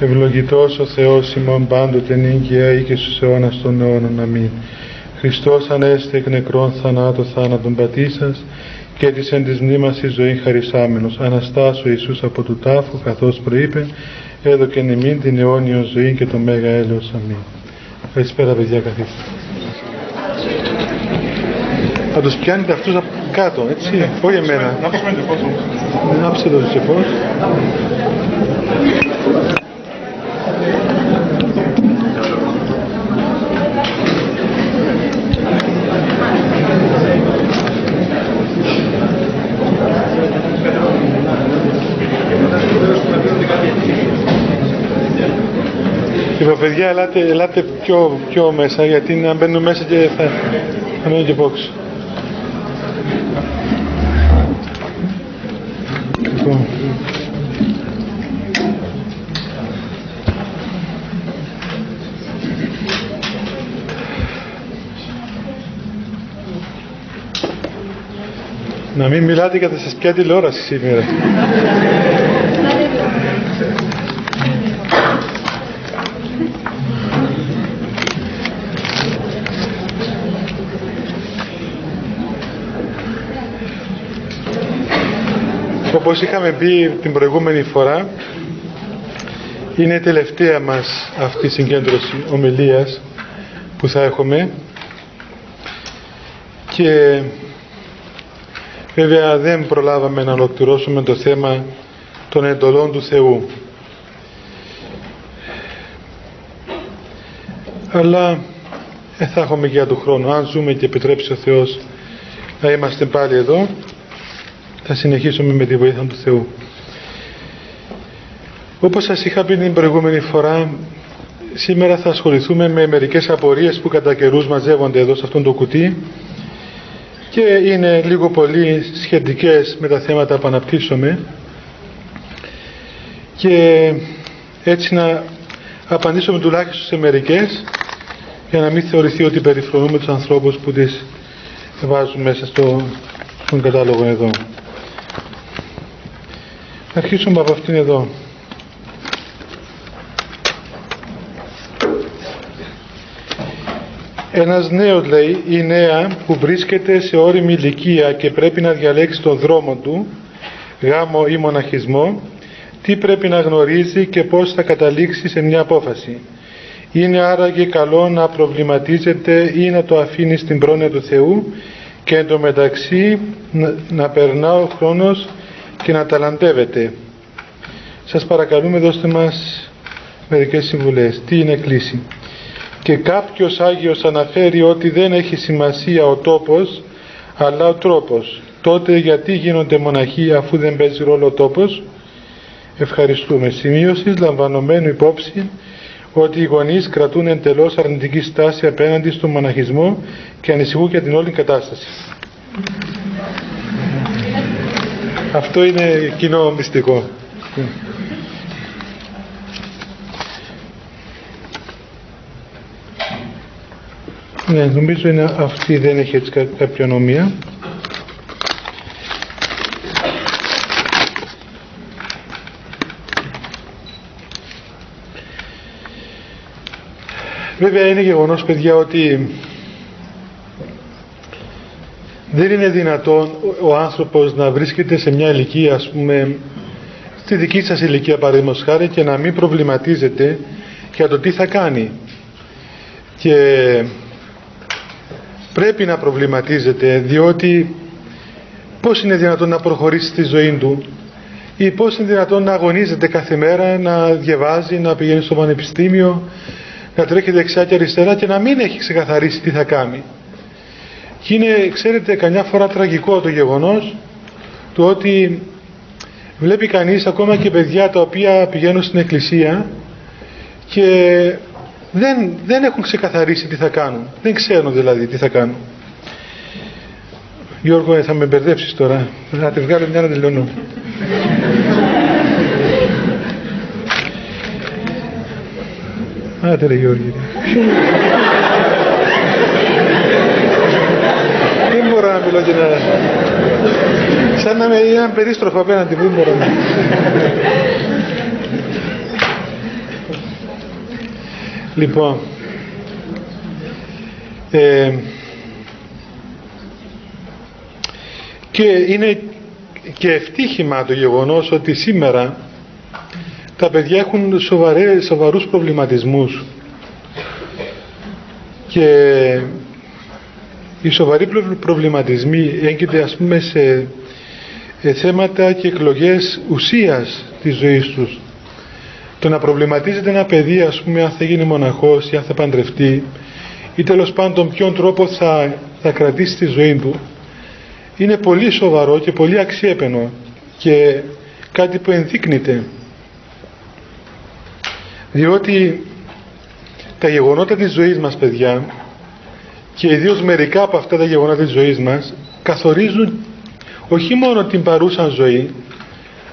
Ευλογητός ο Θεός ημών πάντοτε νύγκαια ή και στους αιώνας των αιώνων. Αμήν. Χριστός ανέστη εκ νεκρών θανάτω θάνατον πατήσας και της εν της μνήμας η ζωή χαρισάμενος. Αναστάσω Ιησούς από του τάφου καθώς προείπε έδωκε νημήν την αιώνιο ζωή και το μέγα έλεος. Αμήν. Καλησπέρα παιδιά καθίστε. Θα τους πιάνετε αυτούς από κάτω, έτσι, όχι εμένα. Να ψήσουμε το φως. Να ψήσουμε το φως. Λοιπόν, παιδιά, ελάτε, ελάτε πιο, πιο μέσα, γιατί να μπαίνουν μέσα και θα, θα μείνουν και πόξω. Λοιπόν. Να μην μιλάτε και θα σας πια τηλεόραση σήμερα. Όπως είχαμε πει την προηγούμενη φορά είναι η τελευταία μας αυτή η συγκέντρωση ομιλίας που θα έχουμε. Και βέβαια δεν προλάβαμε να ολοκληρώσουμε το θέμα των εντολών του Θεού. Αλλά δεν θα έχουμε και για του χρόνου. Αν ζούμε και επιτρέψει ο Θεός να είμαστε πάλι εδώ θα συνεχίσουμε με τη βοήθεια του Θεού. Όπως σας είχα πει την προηγούμενη φορά, σήμερα θα ασχοληθούμε με μερικές απορίες που κατά καιρούς μαζεύονται εδώ σε αυτό το κουτί και είναι λίγο πολύ σχετικές με τα θέματα που αναπτύσσουμε και έτσι να απαντήσουμε τουλάχιστον σε μερικές για να μην θεωρηθεί ότι περιφρονούμε τους ανθρώπους που τις βάζουν μέσα στο, στον κατάλογο εδώ. Θα αρχίσουμε από αυτήν εδώ. Ένας νέος λέει η νέα που βρίσκεται σε όριμη ηλικία και πρέπει να διαλέξει τον δρόμο του, γάμο ή μοναχισμό, τι πρέπει να γνωρίζει και πώς θα καταλήξει σε μια απόφαση. Είναι άραγε καλό να προβληματίζεται ή να το αφήνει στην πρόνοια του Θεού και εντωμεταξύ να, να περνά ο χρόνος και να ταλαντεύεται. Σας παρακαλούμε δώστε μας μερικές συμβουλές. Τι είναι κλίση; Και κάποιος Άγιος αναφέρει ότι δεν έχει σημασία ο τόπος αλλά ο τρόπος. Τότε γιατί γίνονται μοναχοί αφού δεν παίζει ρόλο ο τόπος; Ευχαριστούμε. Σημείωσης λαμβανομένου υπόψη ότι οι γονείς κρατούν εντελώς αρνητική στάση απέναντι στον μοναχισμό και ανησυχούν για την όλη κατάσταση. Αυτό είναι κοινό μυστικό. Ναι, νομίζω είναι αυτή δεν έχει έτσι κάποια νομία. Βέβαια είναι γεγονός παιδιά ότι δεν είναι δυνατόν ο άνθρωπος να βρίσκεται σε μια ηλικία ας πούμε στη δική σας ηλικία παραδείγματος χάρη και να μην προβληματίζεται για το τι θα κάνει και πρέπει να προβληματίζεται διότι πώς είναι δυνατόν να προχωρήσει στη ζωή του ή πώς είναι δυνατόν να αγωνίζεται κάθε μέρα, να διαβάζει, να πηγαίνει στο πανεπιστήμιο, να τρέχει δεξιά και αριστερά και να μην έχει ξεκαθαρίσει τι θα κάνει. Και είναι, ξέρετε, καμιά φορά τραγικό το γεγονός του ότι βλέπει κανείς ακόμα και παιδιά τα οποία πηγαίνουν στην εκκλησία και δεν, δεν έχουν ξεκαθαρίσει τι θα κάνουν. Δεν ξέρουν δηλαδή τι θα κάνουν. Γιώργο, ε, θα με μπερδέψεις τώρα. Θα τη βγάλω μια να τελειώνω. Άντε ρε Γιώργη. Δεν μπορώ να μιλώ και να... Σαν να με έναν περίστροφο απέναντι, δεν μπορώ να... Λοιπόν, ε, και είναι και ευτύχημα το γεγονός ότι σήμερα τα παιδιά έχουν σοβαρέ, σοβαρούς προβληματισμούς και οι σοβαροί προβληματισμοί έγκυται ας πούμε σε θέματα και εκλογές ουσίας της ζωής τους. Το να προβληματίζεται ένα παιδί ας πούμε αν θα γίνει μοναχός ή αν θα παντρευτεί ή τέλος πάντων ποιον τρόπο θα, θα κρατήσει τη ζωή του είναι πολύ σοβαρό και πολύ αξιέπαινο και κάτι που ενδείκνυται. Διότι τα γεγονότα της ζωής μας παιδιά και ιδίως μερικά από αυτά τα γεγονότα της ζωής μας καθορίζουν όχι μόνο την παρούσα ζωή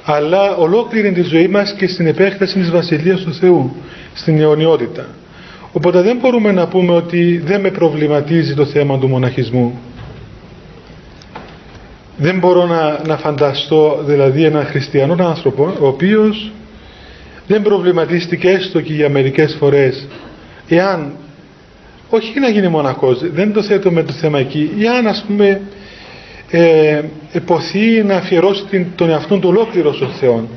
αλλά ολόκληρη τη ζωή μας και στην επέκταση της Βασιλείας του Θεού στην αιωνιότητα. Οπότε δεν μπορούμε να πούμε ότι δεν με προβληματίζει το θέμα του μοναχισμού. Δεν μπορώ να, να φανταστώ δηλαδή έναν χριστιανό άνθρωπο ο οποίος δεν προβληματίστηκε έστω και για μερικές φορές εάν όχι να γίνει μοναχός. Δεν το θέτω με το θέμα εκεί. Εάν ας πούμε ε, εποθεί να αφιερώσει την, τον εαυτόν του ολόκληρο στον Θεό.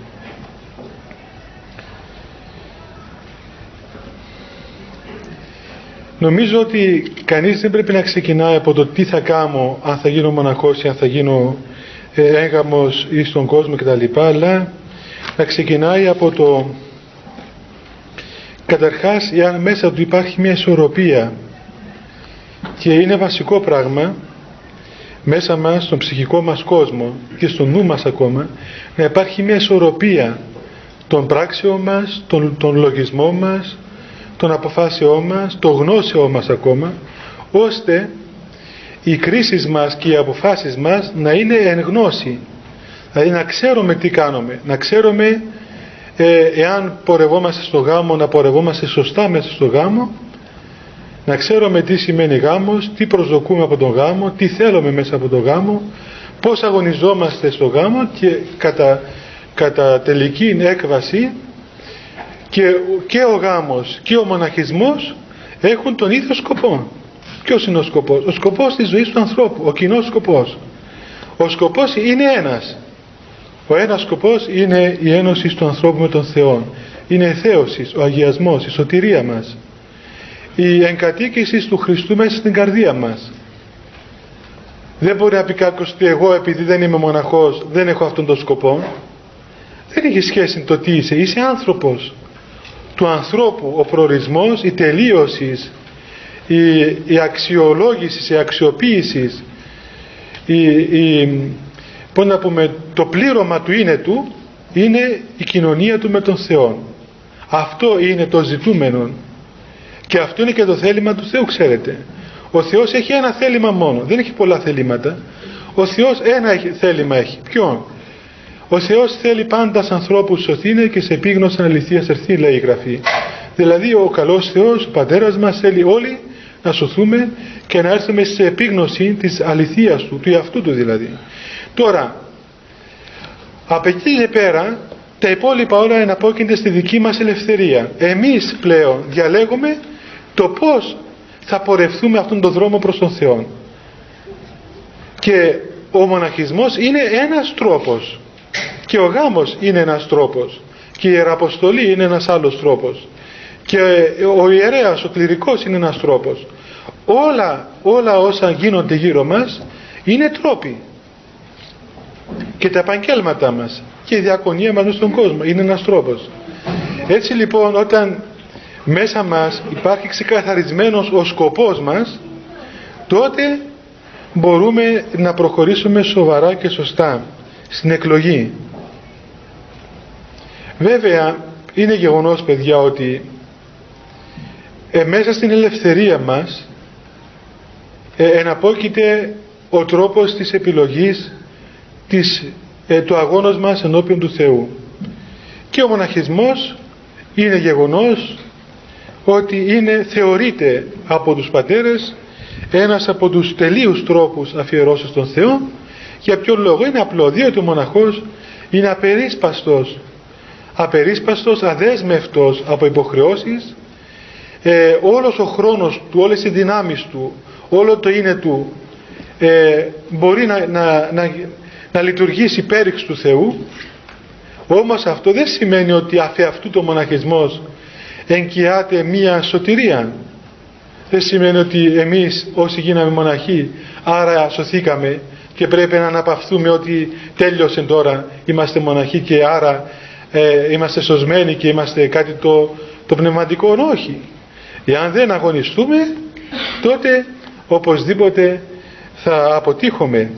Νομίζω ότι κανείς δεν πρέπει να ξεκινάει από το τι θα κάνω αν θα γίνω μοναχός ή αν θα γίνω ε, έγαμος ή στον κόσμο κτλ. Αλλά να ξεκινάει από το καταρχάς εάν μέσα του υπάρχει μια ισορροπία και είναι βασικό πράγμα μέσα μας στον ψυχικό μας κόσμο και στο νου μας ακόμα να υπάρχει μια ισορροπία των πράξεων μας, των, των λογισμών μας των αποφάσεών μας, των γνώσεών μας ακόμα, ώστε οι κρίσεις μας και οι αποφάσεις μας να είναι εν γνώση. Δηλαδή να ξέρουμε τι κάνουμε, να ξέρουμε ε, εάν πορευόμαστε στο γάμο, να πορευόμαστε σωστά μέσα στο γάμο, να ξέρουμε τι σημαίνει γάμος, τι προσδοκούμε από τον γάμο, τι θέλουμε μέσα από τον γάμο, πώς αγωνιζόμαστε στο γάμο και κατά, κατά τελική έκβαση και, και ο γάμος και ο μοναχισμός έχουν τον ίδιο σκοπό. Ποιος είναι ο σκοπός; Ο σκοπός της ζωής του ανθρώπου, ο κοινός σκοπός. Ο σκοπός είναι ένας. Ο ένας σκοπός είναι η ένωση του ανθρώπου με τον Θεό. Είναι η θέωση, ο αγιασμός, η σωτηρία μας. Η εγκατοίκηση του Χριστού μέσα στην καρδία μας. Δεν μπορεί να πει κάποιος ότι εγώ επειδή δεν είμαι μοναχός δεν έχω αυτόν τον σκοπό. Δεν έχει σχέση το τι είσαι. Είσαι άνθρωπος του ανθρώπου ο προορισμός, η τελείωσης, η, η αξιολόγησης, η αξιοποίησης, η, η, να πούμε, το πλήρωμα του είναι του είναι η κοινωνία του με τον Θεό. Αυτό είναι το ζητούμενο και αυτό είναι και το θέλημα του Θεού ξέρετε. Ο Θεός έχει ένα θέλημα μόνο, δεν έχει πολλά θελήματα. Ο Θεός ένα θέλημα έχει. Ποιον; Ο Θεός θέλει πάντα σαν ανθρώπους σωθήνε και σε επίγνωση αληθείας ερθεί λέει η Γραφή. Δηλαδή ο καλός Θεός, ο Πατέρας μας θέλει όλοι να σωθούμε και να έρθουμε σε επίγνωση της αληθείας του, του εαυτού του δηλαδή. Τώρα, από εκεί και πέρα τα υπόλοιπα όλα εναπόκεινται στη δική μας ελευθερία. Εμείς πλέον διαλέγουμε το πώς θα πορευθούμε αυτόν τον δρόμο προς τον Θεό. Και ο μοναχισμός είναι ένας τρόπος. Και ο γάμος είναι ένας τρόπος. Και η Ιεραποστολή είναι ένας άλλος τρόπος. Και ο ιερέας, ο κληρικός είναι ένας τρόπος. Όλα, όλα όσα γίνονται γύρω μας είναι τρόποι. Και τα επαγγέλματά μας και η διακονία μας στον κόσμο είναι ένας τρόπος. Έτσι λοιπόν όταν μέσα μας υπάρχει ξεκαθαρισμένος ο σκοπός μας τότε μπορούμε να προχωρήσουμε σοβαρά και σωστά στην εκλογή Βέβαια είναι γεγονός παιδιά ότι ε, μέσα στην ελευθερία μας ε, εναπόκειται ο τρόπος της επιλογής της, ε, του αγώνος μας ενώπιον του Θεού. Και ο μοναχισμός είναι γεγονός ότι είναι, θεωρείται από τους πατέρες ένας από τους τελείους τρόπους αφιερώσεως των Θεό για ποιο λόγο; Είναι απλό διότι ο μοναχός είναι απερίσπαστος απερίσπαστος, αδέσμευτος από υποχρεώσεις. Ε, όλος ο χρόνος του, όλες οι δυνάμεις του, όλο το είναι του ε, μπορεί να, να, να, να λειτουργήσει πέριξ του Θεού. Όμως αυτό δεν σημαίνει ότι αφ' αυτού το μοναχισμός εγκυάται μία σωτηρία. Δεν σημαίνει ότι εμείς όσοι γίναμε μοναχοί άρα σωθήκαμε και πρέπει να αναπαυθούμε ότι τέλειωσε τώρα είμαστε μοναχοί και άρα ε, είμαστε σωσμένοι και είμαστε κάτι το, το πνευματικό όχι. Εάν δεν αγωνιστούμε τότε οπωσδήποτε θα αποτύχουμε.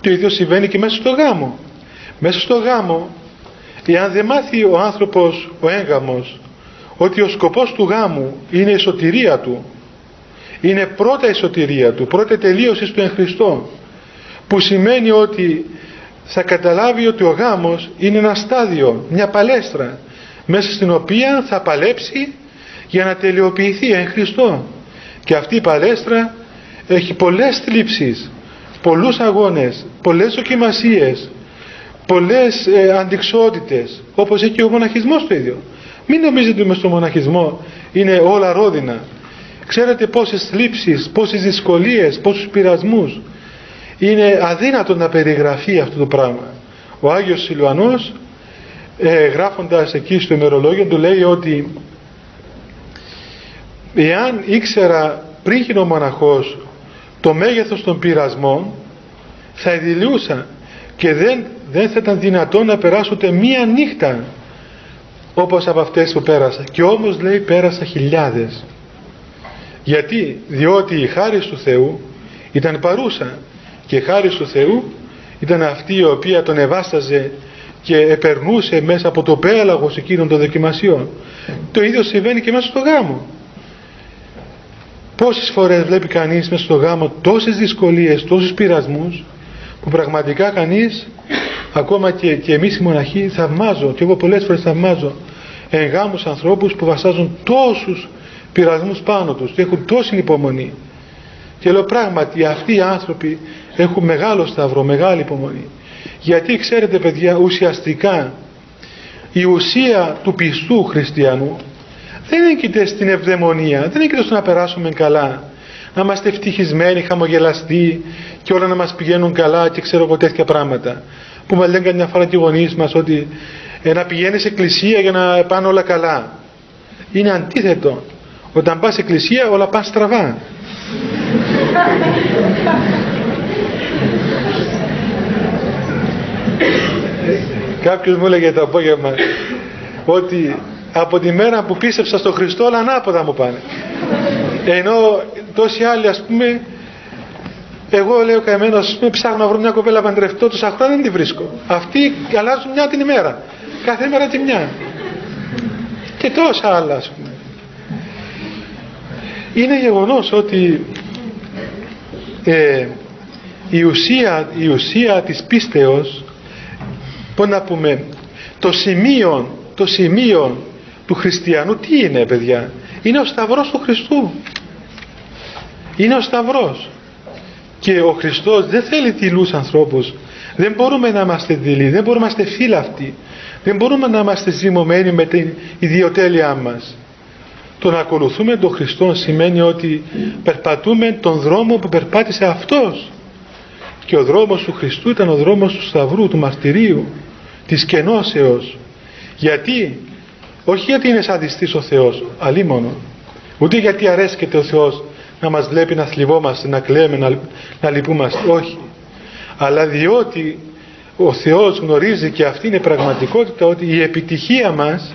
Το ίδιο συμβαίνει και μέσα στο γάμο. Μέσα στο γάμο εάν δεν μάθει ο άνθρωπος ο έγγαμος ότι ο σκοπός του γάμου είναι η σωτηρία του. Είναι πρώτα η σωτηρία του πρώτα τελείωση του εν Χριστώ που σημαίνει ότι θα καταλάβει ότι ο γάμος είναι ένα στάδιο, μια παλέστρα μέσα στην οποία θα παλέψει για να τελειοποιηθεί εν Χριστώ. Και αυτή η παλέστρα έχει πολλές θλίψεις πολλούς αγώνες, πολλές δοκιμασίες πολλές ε, αντικσότητες όπως έχει και ο μοναχισμός το ίδιο μην νομίζετε ότι στο μοναχισμό είναι όλα ρόδινα. Ξέρετε πόσες θλίψεις, πόσες δυσκολίες πόσους πειρασμούς. Είναι αδύνατο να περιγραφεί αυτό το πράγμα. Ο Άγιος Σιλουανός ε, γράφοντας εκεί στο ημερολόγιο του λέει ότι εάν ήξερα πριν γίνω μοναχός το μέγεθος των πειρασμών θα ειδηλούσα και δεν, δεν θα ήταν δυνατό να περάσω ούτε μία νύχτα όπως από αυτές που πέρασα. Και όμως λέει πέρασα χιλιάδες. Γιατί; Διότι η χάρη του Θεού ήταν παρούσα και η χάρη του Θεού ήταν αυτή η οποία τον ευάσταζε και επερνούσε μέσα από το πέλαγος εκείνων των δοκιμασιών. Το ίδιο συμβαίνει και μέσα στο γάμο. Πόσες φορές βλέπει κανείς μέσα στο γάμο τόσες δυσκολίες, τόσους πειρασμούς που πραγματικά κανείς ακόμα και, και εμείς οι μοναχοί θαυμάζω και εγώ πολλές φορές θαυμάζω εν γάμους ανθρώπους που βασάζουν τόσους πειρασμούς πάνω τους και έχουν τόση υπομονή και λέω πράγματι αυτοί οι άνθρωποι έχουν μεγάλο σταυρό, μεγάλη υπομονή γιατί ξέρετε παιδιά ουσιαστικά η ουσία του πιστού χριστιανού δεν έγκυται στην ευδαιμονία, δεν έγκυται στο να περάσουμε καλά, να είμαστε ευτυχισμένοι, χαμογελαστοί και όλα να μας πηγαίνουν καλά και ξέρω εγώ τέτοια πράγματα. Που μας λένε καμιά φορά και οι γονείς μας ότι ε, να πηγαίνεις εκκλησία για να πάνε όλα καλά. Είναι αντίθετο. Όταν πας εκκλησία όλα πάνε στραβά. Κάποιος μου έλεγε το απόγευμα ότι από τη μέρα που πίστεψα στον Χριστό όλα ανάποδα μου πάνε ενώ τόσοι άλλοι ας πούμε εγώ λέω καημένος ας πούμε ψάχνω να βρω μια κοπέλα παντρευτώ τόσα χρόνια δεν τη βρίσκω. Αυτοί αλλάζουν μια την ημέρα. Κάθε μέρα τη μια. Και τόσα άλλα ας πούμε. Είναι γεγονός ότι ε, η, ουσία, η ουσία της πίστεως πώς να πούμε το σημείο το σημείο του χριστιανού τι είναι παιδιά; Είναι ο σταυρός του Χριστού. Είναι ο σταυρός και ο Χριστός δεν θέλει δειλούς ανθρώπους. Δεν μπορούμε να είμαστε δειλοί δεν μπορούμε να είμαστε φύλαυτοι δεν μπορούμε να είμαστε ζυμωμένοι με την ιδιοτέλειά μας. Το να ακολουθούμε τον Χριστό σημαίνει ότι περπατούμε τον δρόμο που περπάτησε Αυτός. Και ο δρόμος του Χριστού ήταν ο δρόμος του Σταυρού, του μαρτυρίου της κενώσεως γιατί; Όχι γιατί είναι σαντιστής ο Θεός, αλίμονο. Ούτε γιατί αρέσκεται ο Θεός να μας βλέπει να θλιβόμαστε, να κλαίμε, να, να λυπούμαστε. Όχι. Αλλά διότι ο Θεός γνωρίζει και αυτή είναι πραγματικότητα ότι η επιτυχία μας,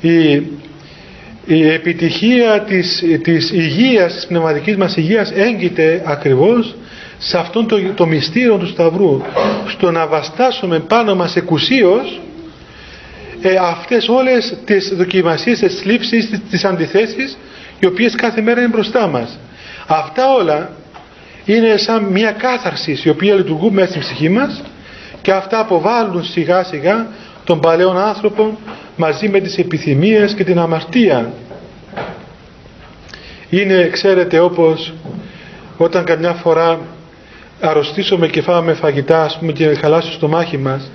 η, η επιτυχία της, της υγείας, της πνευματικής μας υγείας έγκυται ακριβώς σε αυτόν το, το μυστήριο του Σταυρού στο να βαστάσουμε πάνω μας εκουσίως ε, αυτές όλες τις δοκιμασίες, τις θλίψεις, τις αντιθέσεις οι οποίες κάθε μέρα είναι μπροστά μας. Αυτά όλα είναι σαν μια κάθαρση η οποία λειτουργούν μέσα στην ψυχή μας και αυτά αποβάλλουν σιγά σιγά τον παλαιόν άνθρωπο μαζί με τις επιθυμίες και την αμαρτία. Είναι ξέρετε όπως όταν καμιά φορά αρρωστήσουμε και φάμε φαγητά ας πούμε και χαλάσει το μάχη μας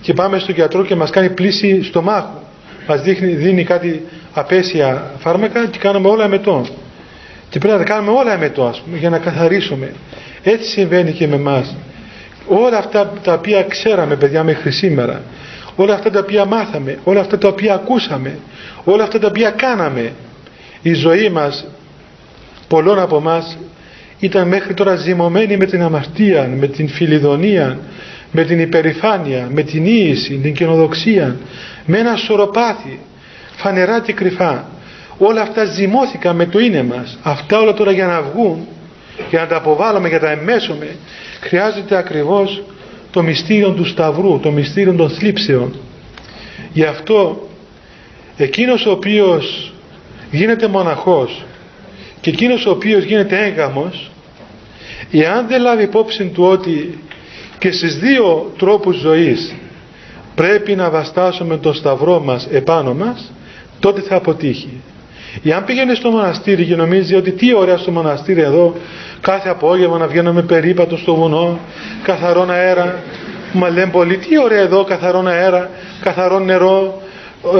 και πάμε στον γιατρό και μας κάνει πλήση στο μάχο μας δίνει κάτι απέσια φάρμακα και κάνουμε όλα εμετό. Και πρέπει να τα κάνουμε όλα εμετό ας πούμε, για να καθαρίσουμε. Έτσι συμβαίνει και με εμάς. Όλα αυτά τα οποία ξέραμε παιδιά μέχρι σήμερα, όλα αυτά τα οποία μάθαμε, όλα αυτά τα οποία ακούσαμε, όλα αυτά τα οποία κάναμε, η ζωή μας πολλών από εμάς ήταν μέχρι τώρα ζυμωμένη με την αμαρτία, με την φιλιδονία, με την υπερηφάνεια, με την ίηση, την καινοδοξία, με ένα σωροπάθη, φανερά και κρυφά. Όλα αυτά ζυμώθηκαν με το είναι μας. Αυτά όλα τώρα για να βγουν, για να τα αποβάλουμε, για να τα εμέσουμε, χρειάζεται ακριβώς το μυστήριο του Σταυρού, το μυστήριο των θλίψεων. Γι' αυτό εκείνος ο οποίος γίνεται μοναχός και εκείνος ο οποίος γίνεται έγκαμος εάν δεν λάβει υπόψη του ότι και στις δύο τρόπους ζωής πρέπει να βαστάσουμε το σταυρό μας επάνω μας τότε θα αποτύχει. Εάν πήγαινε στο μοναστήρι και νομίζει ότι τι ωραία στο μοναστήρι εδώ κάθε απόγευμα να βγαίνουμε περίπατο στο βουνό καθαρό αέρα μα λένε πολύ τι ωραία εδώ καθαρό αέρα καθαρό νερό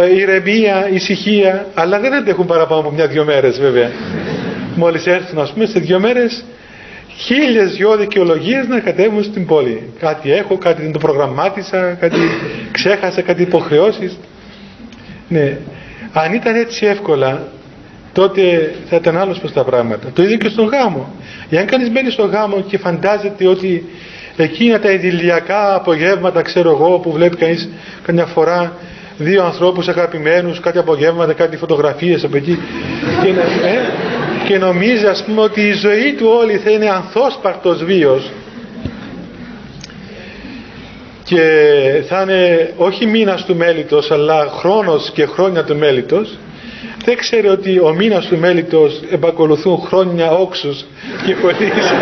ε, ηρεμία, ησυχία. Αλλά δεν αντέχουν παραπάνω από μια-δυο μέρες βέβαια. Μόλις έρθουν ας πούμε σε δύο μέρες χίλιες δυο δικαιολογίες να κατέβουν στην πόλη. Κάτι έχω, κάτι δεν το προγραμμάτισα κάτι ξέχασα, κάτι υποχρεώσεις. Ναι, αν ήταν έτσι εύκολα τότε θα ήταν άλλος προς τα πράγματα. Το ίδιο και στον γάμο. Εάν κανείς μπαίνει στον γάμο και φαντάζεται ότι εκείνα τα ειδηλιακά απογεύματα ξέρω εγώ που βλέπει κανείς καμιά φορά δύο ανθρώπους αγαπημένους κάτι απογεύματα, κάτι φωτογραφίες από εκεί και, ε, και νομίζει ας πούμε ότι η ζωή του όλη θα είναι ανθόσπαρτος βίος και θα είναι όχι μήνας του μέλητος αλλά χρόνος και χρόνια του μέλητος. Δεν ξέρει ότι ο μήνας του μέλητος επακολουθούν χρόνια όξους και χωρίς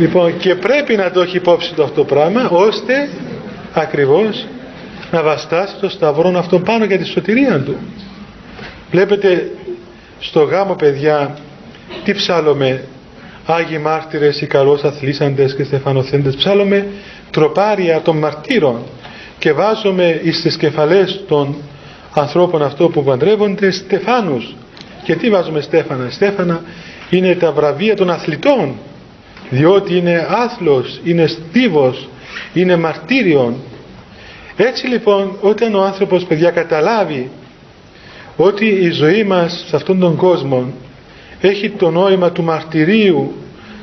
λοιπόν και πρέπει να το έχει υπόψη το αυτό το πράγμα ώστε ακριβώς να βαστάσει το σταυρό αυτό πάνω για τη σωτηρία του. Βλέπετε στο γάμο παιδιά τι ψάλουμε Άγιοι μάρτυρες, οι καλώς αθλήσαντες και στεφανοθέντες ψάλουμε τροπάρια των μαρτύρων και βάζουμε στις κεφαλές των ανθρώπων αυτό που παντρεύονται στεφάνους. Και τι βάζουμε στέφανα; Στέφανα είναι τα βραβεία των αθλητών διότι είναι άθλος, είναι στίβος είναι μαρτύριον. Έτσι λοιπόν όταν ο άνθρωπος παιδιά καταλάβει ότι η ζωή μας σε αυτόν τον κόσμο έχει το νόημα του μαρτυρίου,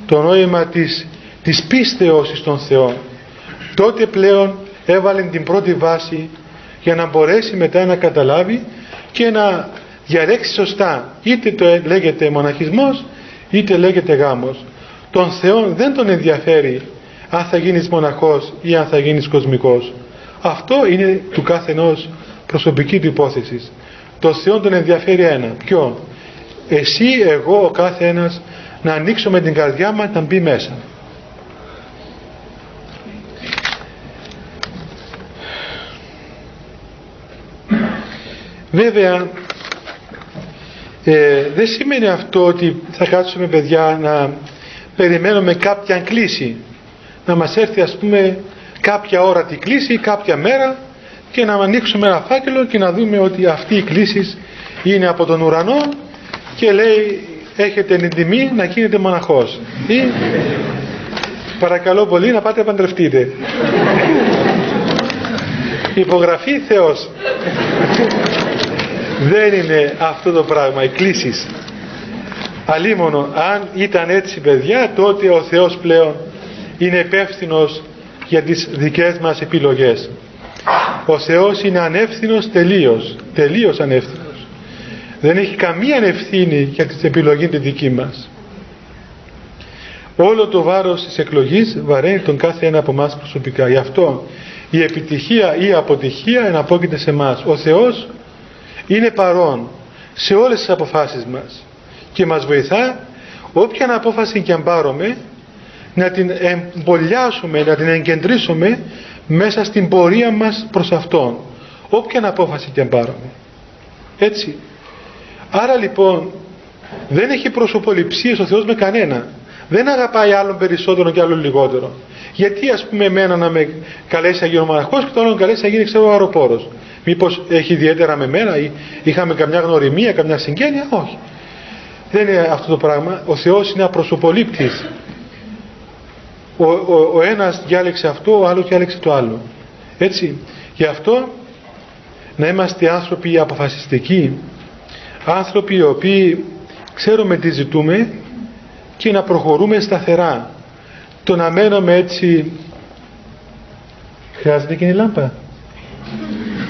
το νόημα της, της πίστεως στον Θεό, τότε πλέον έβαλε την πρώτη βάση για να μπορέσει μετά να καταλάβει και να διαλέξει σωστά είτε το λέγεται μοναχισμός είτε λέγεται γάμος. Τον Θεό δεν τον ενδιαφέρει αν θα γίνεις μοναχός ή αν θα γίνεις κοσμικός. Αυτό είναι του κάθε ενός προσωπική του υπόθεσης το Θεό τον ενδιαφέρει ένα. Ποιο; Εσύ, εγώ, ο κάθε ένας να ανοίξουμε την καρδιά μας να μπει μέσα. Βέβαια, ε, δεν σημαίνει αυτό ότι θα κάτσουμε παιδιά να περιμένουμε κάποια κλίση. Να μας έρθει ας πούμε κάποια ώρα τη κλίση, κάποια μέρα και να ανοίξουμε ένα φάκελο και να δούμε ότι αυτή η κλίση είναι από τον ουρανό και λέει έχετε την τιμή να γίνετε μοναχός. Ή παρακαλώ πολύ να πάτε να παντρευτείτε. Υπογραφή Θεός. Δεν είναι αυτό το πράγμα οι κλήσεις. Αλίμονο αν ήταν έτσι παιδιά τότε ο Θεός πλέον είναι υπεύθυνος για τις δικές μας επιλογές. Ο Θεός είναι ανεύθυνος τελείως, τελείως ανεύθυνος. Δεν έχει καμία ευθύνη για την επιλογή τη δική μας. Όλο το βάρος της εκλογής βαραίνει τον κάθε ένα από εμάς προσωπικά. Γι' αυτό η επιτυχία ή η αποτυχία εναπόκειται σε εμάς. Ο Θεός είναι παρόν σε όλες τις αποφάσεις μας και μας βοηθά όποια απόφαση και αν πάρουμε να την εμπολιάσουμε, να την εγκεντρήσουμε μέσα στην πορεία μας προς Αυτόν όποια απόφαση και αν πάρουμε έτσι άρα λοιπόν δεν έχει προσωποληψίες ο Θεός με κανένα δεν αγαπάει άλλον περισσότερο και άλλον λιγότερο Γιατί ας πούμε εμένα να με καλέσει να γίνω μοναχός και το άλλο να καλέσει να γίνει ξέρω αεροπόρος. Μήπως έχει ιδιαίτερα με μένα ή είχαμε καμιά γνωριμία, καμιά συγγένεια; Όχι. Δεν είναι αυτό το πράγμα. Ο Θεός είναι απροσωπολήπτης. Ο, ο, ο ένας διάλεξε αυτό, ο άλλος διάλεξε το άλλο. Έτσι. Γι' αυτό να είμαστε άνθρωποι αποφασιστικοί, άνθρωποι οι οποίοι ξέρουμε τι ζητούμε και να προχωρούμε σταθερά. Το να μένουμε έτσι... Χρειάζεται και η λάμπα.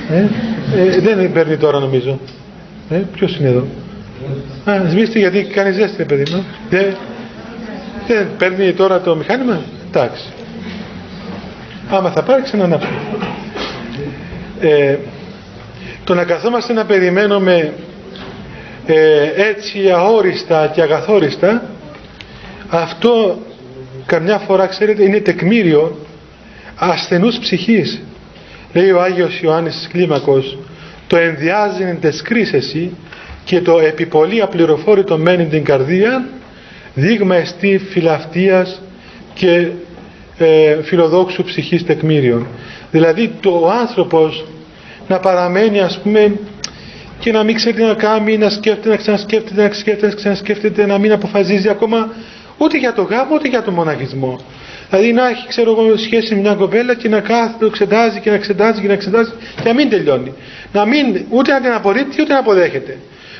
Ε, ε, δεν παίρνει τώρα νομίζω. Ε, ποιος είναι εδώ; Α, σβήστε γιατί κάνει ζέστη παιδί μου. Δεν, δεν παίρνει τώρα το μηχάνημα. Εντάξει. Άμα θα πάρει ξανανάψω. Ε, το να καθόμαστε να περιμένουμε ε, έτσι αόριστα και αγαθόριστα αυτό καμιά φορά ξέρετε είναι τεκμήριο ασθενούς ψυχής. Λέει ο Άγιος Ιωάννης Κλίμακος το ενδιάζει τες κρίσεση και το επιπολεί απληροφόρητο μένει την καρδία δείγμα εστί φιλαυτίας και ε, φιλοδόξου ψυχής τεκμήριων δηλαδή το ο άνθρωπος να παραμένει ας πούμε και να μην ξέρει τι να κάνει, να σκέφτεται, να ξανασκέφτεται, να σκέφτεται, να ξανασκέφτεται, να μην αποφασίζει ακόμα ούτε για το γάμο ούτε για το μοναχισμό. Δηλαδή να έχει ξέρω εγώ σχέση με μια κοπέλα και να κάθεται, το εξετάζει και να εξετάζει και να εξετάζει και να μην τελειώνει. Να μην ούτε να την απορρίπτει ούτε να αποδέχεται.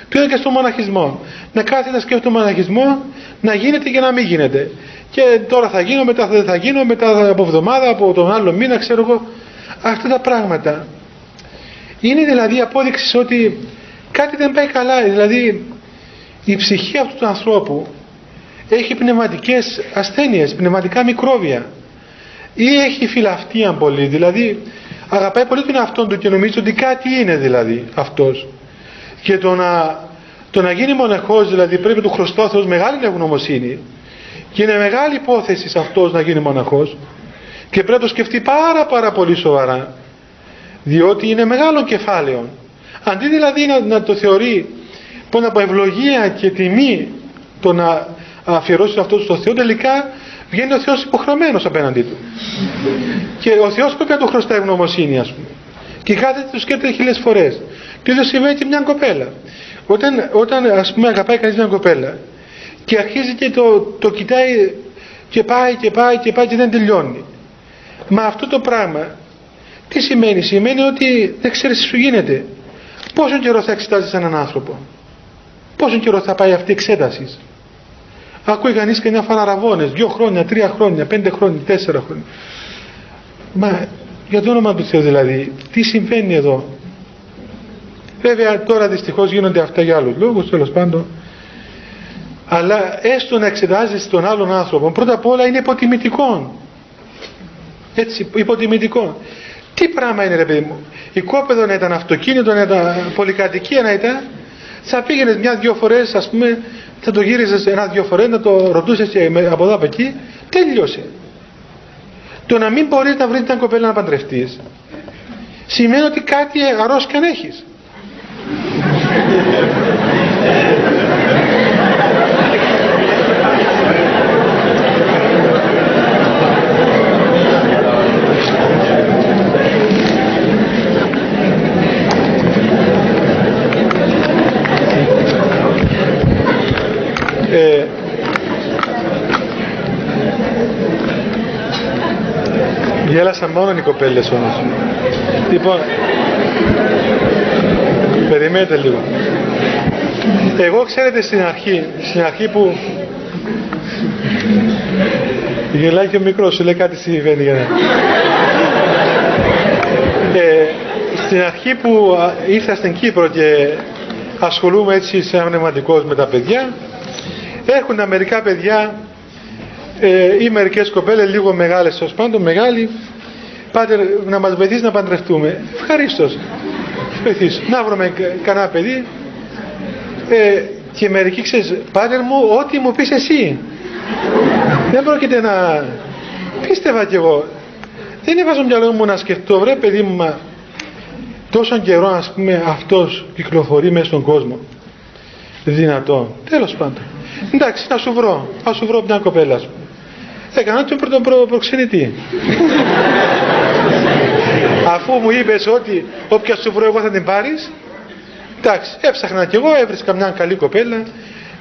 Το ίδιο και στο μοναχισμό. Να κάθεται να σκέφτεται τον μοναχισμό, να γίνεται και να μην γίνεται. Και τώρα θα γίνω, μετά δεν θα γίνω, μετά από εβδομάδα, από τον άλλο μήνα, ξέρω εγώ. Αυτά τα πράγματα. Είναι δηλαδή απόδειξη ότι κάτι δεν πάει καλά. Δηλαδή η ψυχή αυτού του ανθρώπου έχει πνευματικές ασθένειες, πνευματικά μικρόβια. Ή έχει φιλαυτία πολύ, δηλαδή αγαπάει πολύ τον εαυτό του και νομίζει ότι κάτι είναι δηλαδή αυτός. Και το να, το να γίνει μοναχός δηλαδή πρέπει του χρωστώ ο Θεός μεγάλη ευγνωμοσύνη. Και είναι μεγάλη υπόθεση σε αυτός να γίνει μοναχός. Και πρέπει να το σκεφτεί πάρα πάρα πολύ σοβαρά διότι είναι μεγάλο κεφάλαιο. Αντί δηλαδή να, να το θεωρεί πάνω από ευλογία και τιμή το να αφιερώσει αυτό στο Θεό τελικά βγαίνει ο Θεός υποχρεωμένος απέναντί του. Και ο Θεός πρέπει να του χρωστάει ευγνωμοσύνη ας πούμε. Και κάθεται του σκέφτεται χιλιάδες φορές. Και δεν συμβαίνει και μια κοπέλα. Όταν, όταν ας πούμε αγαπάει κανείς μια κοπέλα και αρχίζει και το, το κοιτάει και πάει και πάει και πάει και δεν τελειώνει. Μα αυτό το πράγμα τι σημαίνει, σημαίνει ότι δεν ξέρεις τι σου γίνεται. Πόσο καιρό θα εξετάζεις έναν άνθρωπο; Πόσο καιρό θα πάει αυτή η εξέτασης; Ακούει κανείς και μια φορά δύο χρόνια, τρία χρόνια, πέντε χρόνια, τέσσερα χρόνια. Μα για το όνομα του Θεού δηλαδή τι συμβαίνει εδώ; Βέβαια τώρα δυστυχώς γίνονται αυτά για άλλους λόγους τέλος πάντων. Αλλά έστω να εξετάζεις τον άλλον άνθρωπο πρώτα απ' όλα είναι υποτιμητικό. Έτσι υποτιμητικό τι πράγμα είναι ρε παιδί μου οικόπεδο να ήταν αυτοκίνητο να ήταν πολυκατοικία να ήταν θα πήγαινες μια-δυο φορές, ας πούμε, θα το γύριζες ένα-δυο φορές, να το ρωτούσες από εδώ από εκεί, τέλειωσε. Το να μην μπορείς να βρεις μια κοπέλα να παντρευτείς, σημαίνει ότι κάτι αρρώσκαν έχεις. Γέλασαν μόνο οι κοπέλες όμως. Λοιπόν, περιμένετε λίγο. Εγώ ξέρετε στην αρχή, στην αρχή που γελάει και ο μικρός σου λέει κάτι συμβαίνει για να... Ε, στην αρχή που ήρθα στην Κύπρο και ασχολούμαι έτσι σαν πνευματικός με τα παιδιά έχουν μερικά παιδιά ε, ή μερικές κοπέλες λίγο μεγάλες ως πάντων μεγάλοι. Πάτε να μας βοηθήσει να παντρευτούμε. Ευχαρίστως. Βοηθήσω να βρούμε κανένα παιδί. Ε, και μερικοί ξέρεις πάτερ μου ό,τι μου πεις εσύ δεν πρόκειται να πίστευα κι εγώ. Δεν έβαζα μυαλός μου να σκεφτώ βρε παιδί μου μα τόσο καιρό ας πούμε αυτός κυκλοφορεί μέσα στον κόσμο δυνατό τέλος πάντων. Εντάξει θα σου βρω. Θα σου βρω μια κοπέλα έκανα τον προ, προ, προξενητή. Αφού μου είπες ότι όποια σου βρω εγώ θα την πάρεις, εντάξει, έψαχνα κι εγώ, έβρισκα μια καλή κοπέλα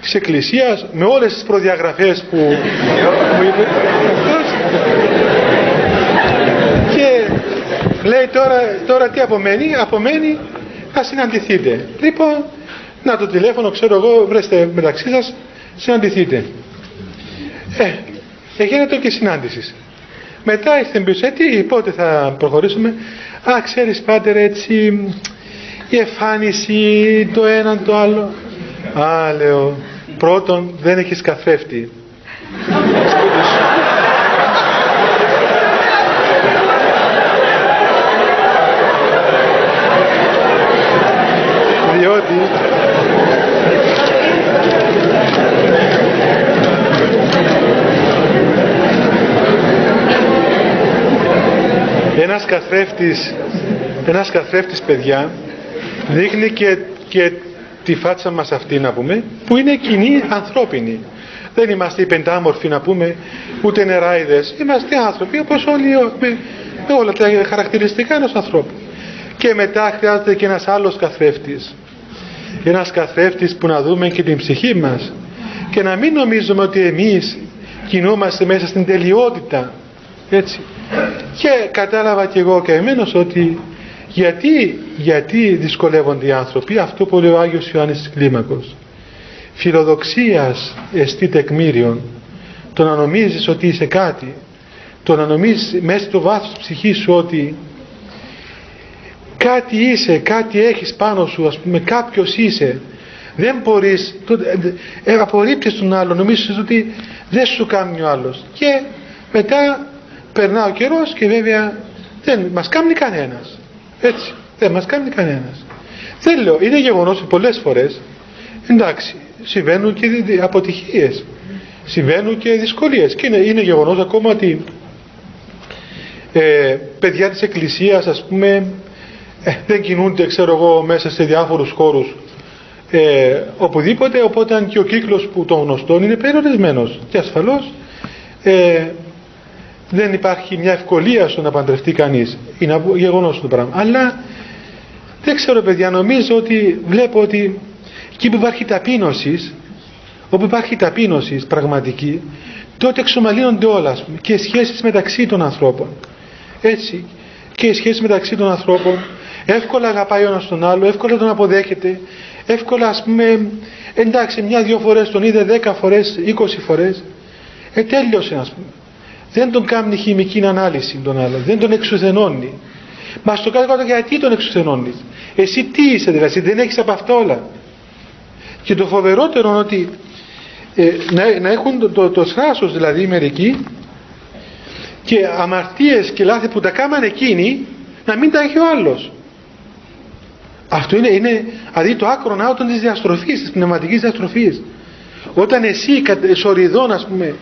της εκκλησίας με όλες τις προδιαγραφές που μου είπε. Και λέει τώρα, τώρα τι απομένει, απομένει να συναντηθείτε. Λοιπόν, να το τηλέφωνο, ξέρω εγώ, βρέστε μεταξύ σας, συναντηθείτε. Ε, έγινε το και συνάντησης. Μετά ήρθε πίσω, ε, τι, πότε θα προχωρήσουμε. Α, ξέρεις πάτερ έτσι, η εμφάνιση, το ένα, το άλλο. Α, λέω, πρώτον δεν έχεις καθρέφτη. Διότι ένας καθρέφτης ένας καθρέφτης παιδιά δείχνει και, και τη φάτσα μας αυτή να πούμε που είναι κοινή ανθρώπινη. Δεν είμαστε οι πεντάμορφοι να πούμε ούτε νεράιδες. Είμαστε άνθρωποι όπως όλοι με, με όλα τα χαρακτηριστικά ενός ανθρώπου. Και μετά χρειάζεται και ένας άλλος καθρέφτης. Ένας καθρέφτης που να δούμε και την ψυχή μας. Και να μην νομίζουμε ότι εμείς κινούμαστε μέσα στην τελειότητα. Έτσι και κατάλαβα και εγώ και εμένος ότι γιατί, γιατί δυσκολεύονται οι άνθρωποι αυτό που λέει ο Άγιος Ιωάννης Κλίμακος. Φιλοδοξίας εστί τεκμήριον το να νομίζεις ότι είσαι κάτι το να νομίζεις μέσα στο βάθος της ψυχής σου ότι κάτι είσαι, κάτι έχεις πάνω σου ας πούμε κάποιος είσαι. Δεν μπορείς ε, ε, απορρίπτεις τον άλλο νομίζεις ότι δεν σου κάνει ο άλλος. Και μετά περνά ο καιρός και βέβαια δεν μας κάνει κανένας έτσι δεν μας κάνει κανένας. Δεν λέω είναι γεγονός ότι πολλές φορές εντάξει συμβαίνουν και αποτυχίες συμβαίνουν και δυσκολίες και είναι, είναι γεγονός ακόμα ότι ε, παιδιά της εκκλησίας ας πούμε ε, δεν κινούνται ξέρω εγώ μέσα σε διάφορους χώρους ε, οπουδήποτε οπότε και ο κύκλος που των γνωστών είναι περιορισμένος και ασφαλώς ε, δεν υπάρχει μια ευκολία στο να παντρευτεί κανείς είναι γεγονός το πράγμα. Αλλά δεν ξέρω παιδιά νομίζω ότι βλέπω ότι εκεί που υπάρχει ταπείνωσης όπου υπάρχει ταπείνωσης πραγματική τότε εξομαλύνονται όλα και οι σχέσεις μεταξύ των ανθρώπων. Έτσι και οι σχέσεις μεταξύ των ανθρώπων εύκολα αγαπάει ο ένας τον άλλο εύκολα τον αποδέχεται εύκολα ας πούμε εντάξει μια-δυο φορές τον είδε δέκα φορές, είκοσι φορές ε τέλειωσε ας πούμε δεν τον κάνει χημική ανάλυση τον άλλο δεν τον εξουθενώνει. Μα στο κάτω κάτω γιατί τον εξουθενώνεις; Εσύ τι είσαι δηλαδή δεν έχεις από αυτά όλα. Και το φοβερότερο είναι ότι ε, να, να, έχουν το, το, το θράσος δηλαδή μερικοί και αμαρτίες και λάθη που τα κάμανε εκείνοι να μην τα έχει ο άλλος. Αυτό είναι, είναι δηλαδή το άκρο άωτον της διαστροφής της πνευματικής διαστροφής. Όταν εσύ σοριδών ας πούμε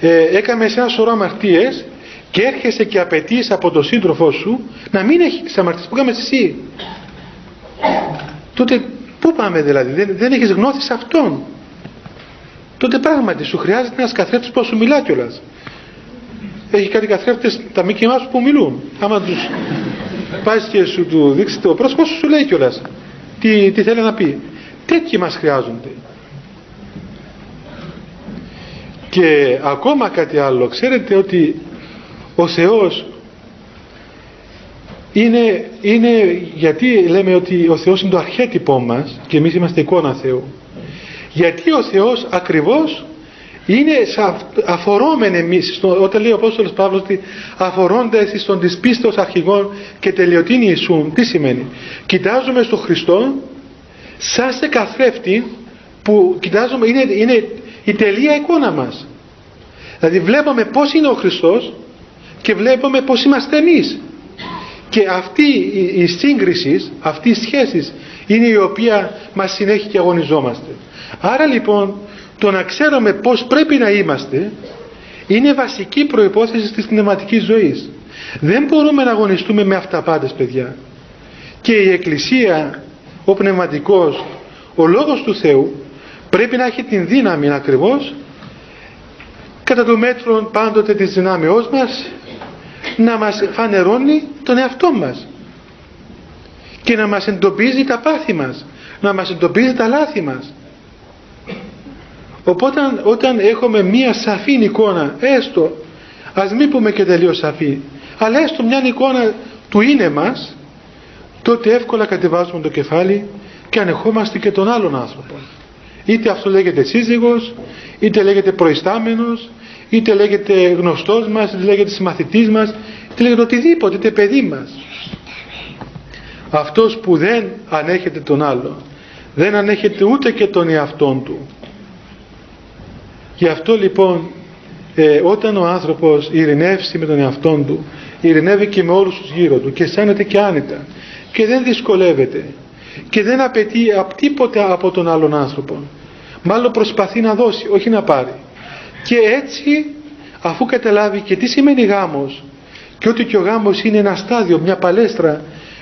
ε, έκαμε σε ένα σωρό αμαρτίες και έρχεσαι και απαιτείς από τον σύντροφό σου να μην έχεις τις αμαρτίες. Που έκαμε εσύ; Τότε πού πάμε δηλαδή; Δεν, δεν έχεις γνώθεις σε αυτόν. Τότε πράγματι σου χρειάζεται ένας καθρέφτης που σου μιλά κιόλας. έχει κάτι καθρέφτες τα μη μας που μιλούν. Άμα τους πάει και σου του δείξεις το πρόσωπο σου σου λέει κιόλας. Τι, τι θέλει να πει. Τέτοιοι μας χρειάζονται και ακόμα κάτι άλλο. Ξέρετε ότι ο Θεός είναι, είναι γιατί λέμε ότι ο Θεός είναι το αρχέτυπό μας και εμείς είμαστε εικόνα Θεού. Γιατί ο Θεός ακριβώς είναι αφορόμεν εμείς όταν λέει ο Απόστολος Παύλος ότι αφορώνται εσείς στον της πίστος αρχηγών και τελειωτήν Ιησούν τι σημαίνει; Κοιτάζουμε στον Χριστό σαν σε καθρέφτη που κοιτάζουμε είναι, είναι η τελεία εικόνα μας. Δηλαδή βλέπουμε πως είναι ο Χριστός και βλέπουμε πως είμαστε εμείς. Και αυτή η σύγκριση αυτή η σχέση είναι η οποία μας συνέχει και αγωνιζόμαστε. Άρα λοιπόν το να ξέρουμε πως πρέπει να είμαστε είναι βασική προϋπόθεση της πνευματικής ζωής. Δεν μπορούμε να αγωνιστούμε με αυταπάτες παιδιά. Και η Εκκλησία ο πνευματικός ο Λόγος του Θεού πρέπει να έχει την δύναμη ακριβώς κατά το μέτρο πάντοτε της δυνάμεώς μας να μας φανερώνει τον εαυτό μας και να μας εντοπίζει τα πάθη μας να μας εντοπίζει τα λάθη μας. Οπότε όταν έχουμε μία σαφή εικόνα έστω ας μην πούμε και τελείως σαφή αλλά έστω μια εικόνα του είναι μας τότε εύκολα κατεβάζουμε το κεφάλι και ανεχόμαστε και τον άλλον άνθρωπο είτε αυτό λέγεται σύζυγος είτε λέγεται προϊστάμενος είτε λέγεται γνωστός μας είτε λέγεται συμμαθητής μας είτε λέγεται οτιδήποτε είτε παιδί μας. Αυτός που δεν ανέχεται τον άλλο δεν ανέχεται ούτε και τον εαυτόν του. Γι' αυτό λοιπόν ε, όταν ο άνθρωπος ειρηνεύσει με τον εαυτόν του ειρηνεύει και με όλους τους γύρω του και αισθάνεται και άνετα και δεν δυσκολεύεται και δεν απαιτεί τίποτα από τον άλλον άνθρωπο μάλλον προσπαθεί να δώσει όχι να πάρει. Και έτσι αφού καταλάβει και τι σημαίνει γάμος και ότι και ο γάμος είναι ένα στάδιο, μια παλέστρα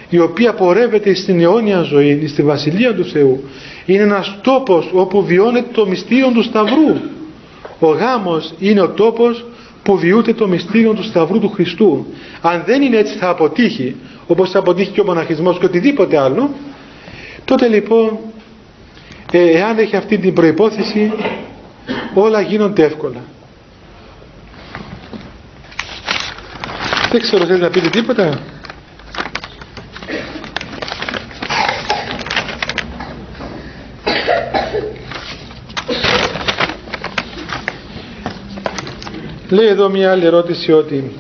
η οποία πορεύεται στην αιώνια ζωή, στη Βασιλεία του Θεού είναι ένας τόπος όπου βιώνεται το μυστήριο του Σταυρού. Ο γάμος είναι ο τόπος που βιούται το μυστήριο του Σταυρού του Χριστού. Αν δεν είναι έτσι θα αποτύχει όπως θα αποτύχει και ο μοναχισμός και οτιδήποτε άλλο. Τότε λοιπόν ε, εάν έχει αυτή την προϋπόθεση όλα γίνονται εύκολα δεν ξέρω θέλεις να πείτε τίποτα; Λέει εδώ μια άλλη ερώτηση ότι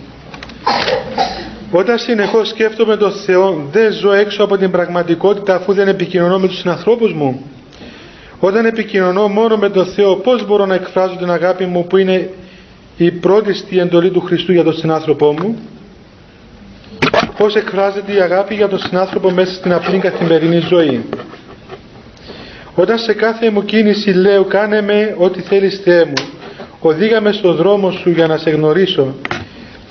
όταν συνεχώς σκέφτομαι τον Θεό δεν ζω έξω από την πραγματικότητα αφού δεν επικοινωνώ με τους συνανθρώπους μου; Όταν επικοινωνώ μόνο με τον Θεό πώς μπορώ να εκφράζω την αγάπη μου που είναι η πρώτη στη εντολή του Χριστού για τον συνάνθρωπό μου; Πώς εκφράζεται η αγάπη για τον συνάνθρωπο μέσα στην απλή καθημερινή ζωή; Όταν σε κάθε μου κίνηση λέω κάνε με ό,τι θέλεις Θεέ μου οδήγαμε στον δρόμο σου για να σε γνωρίσω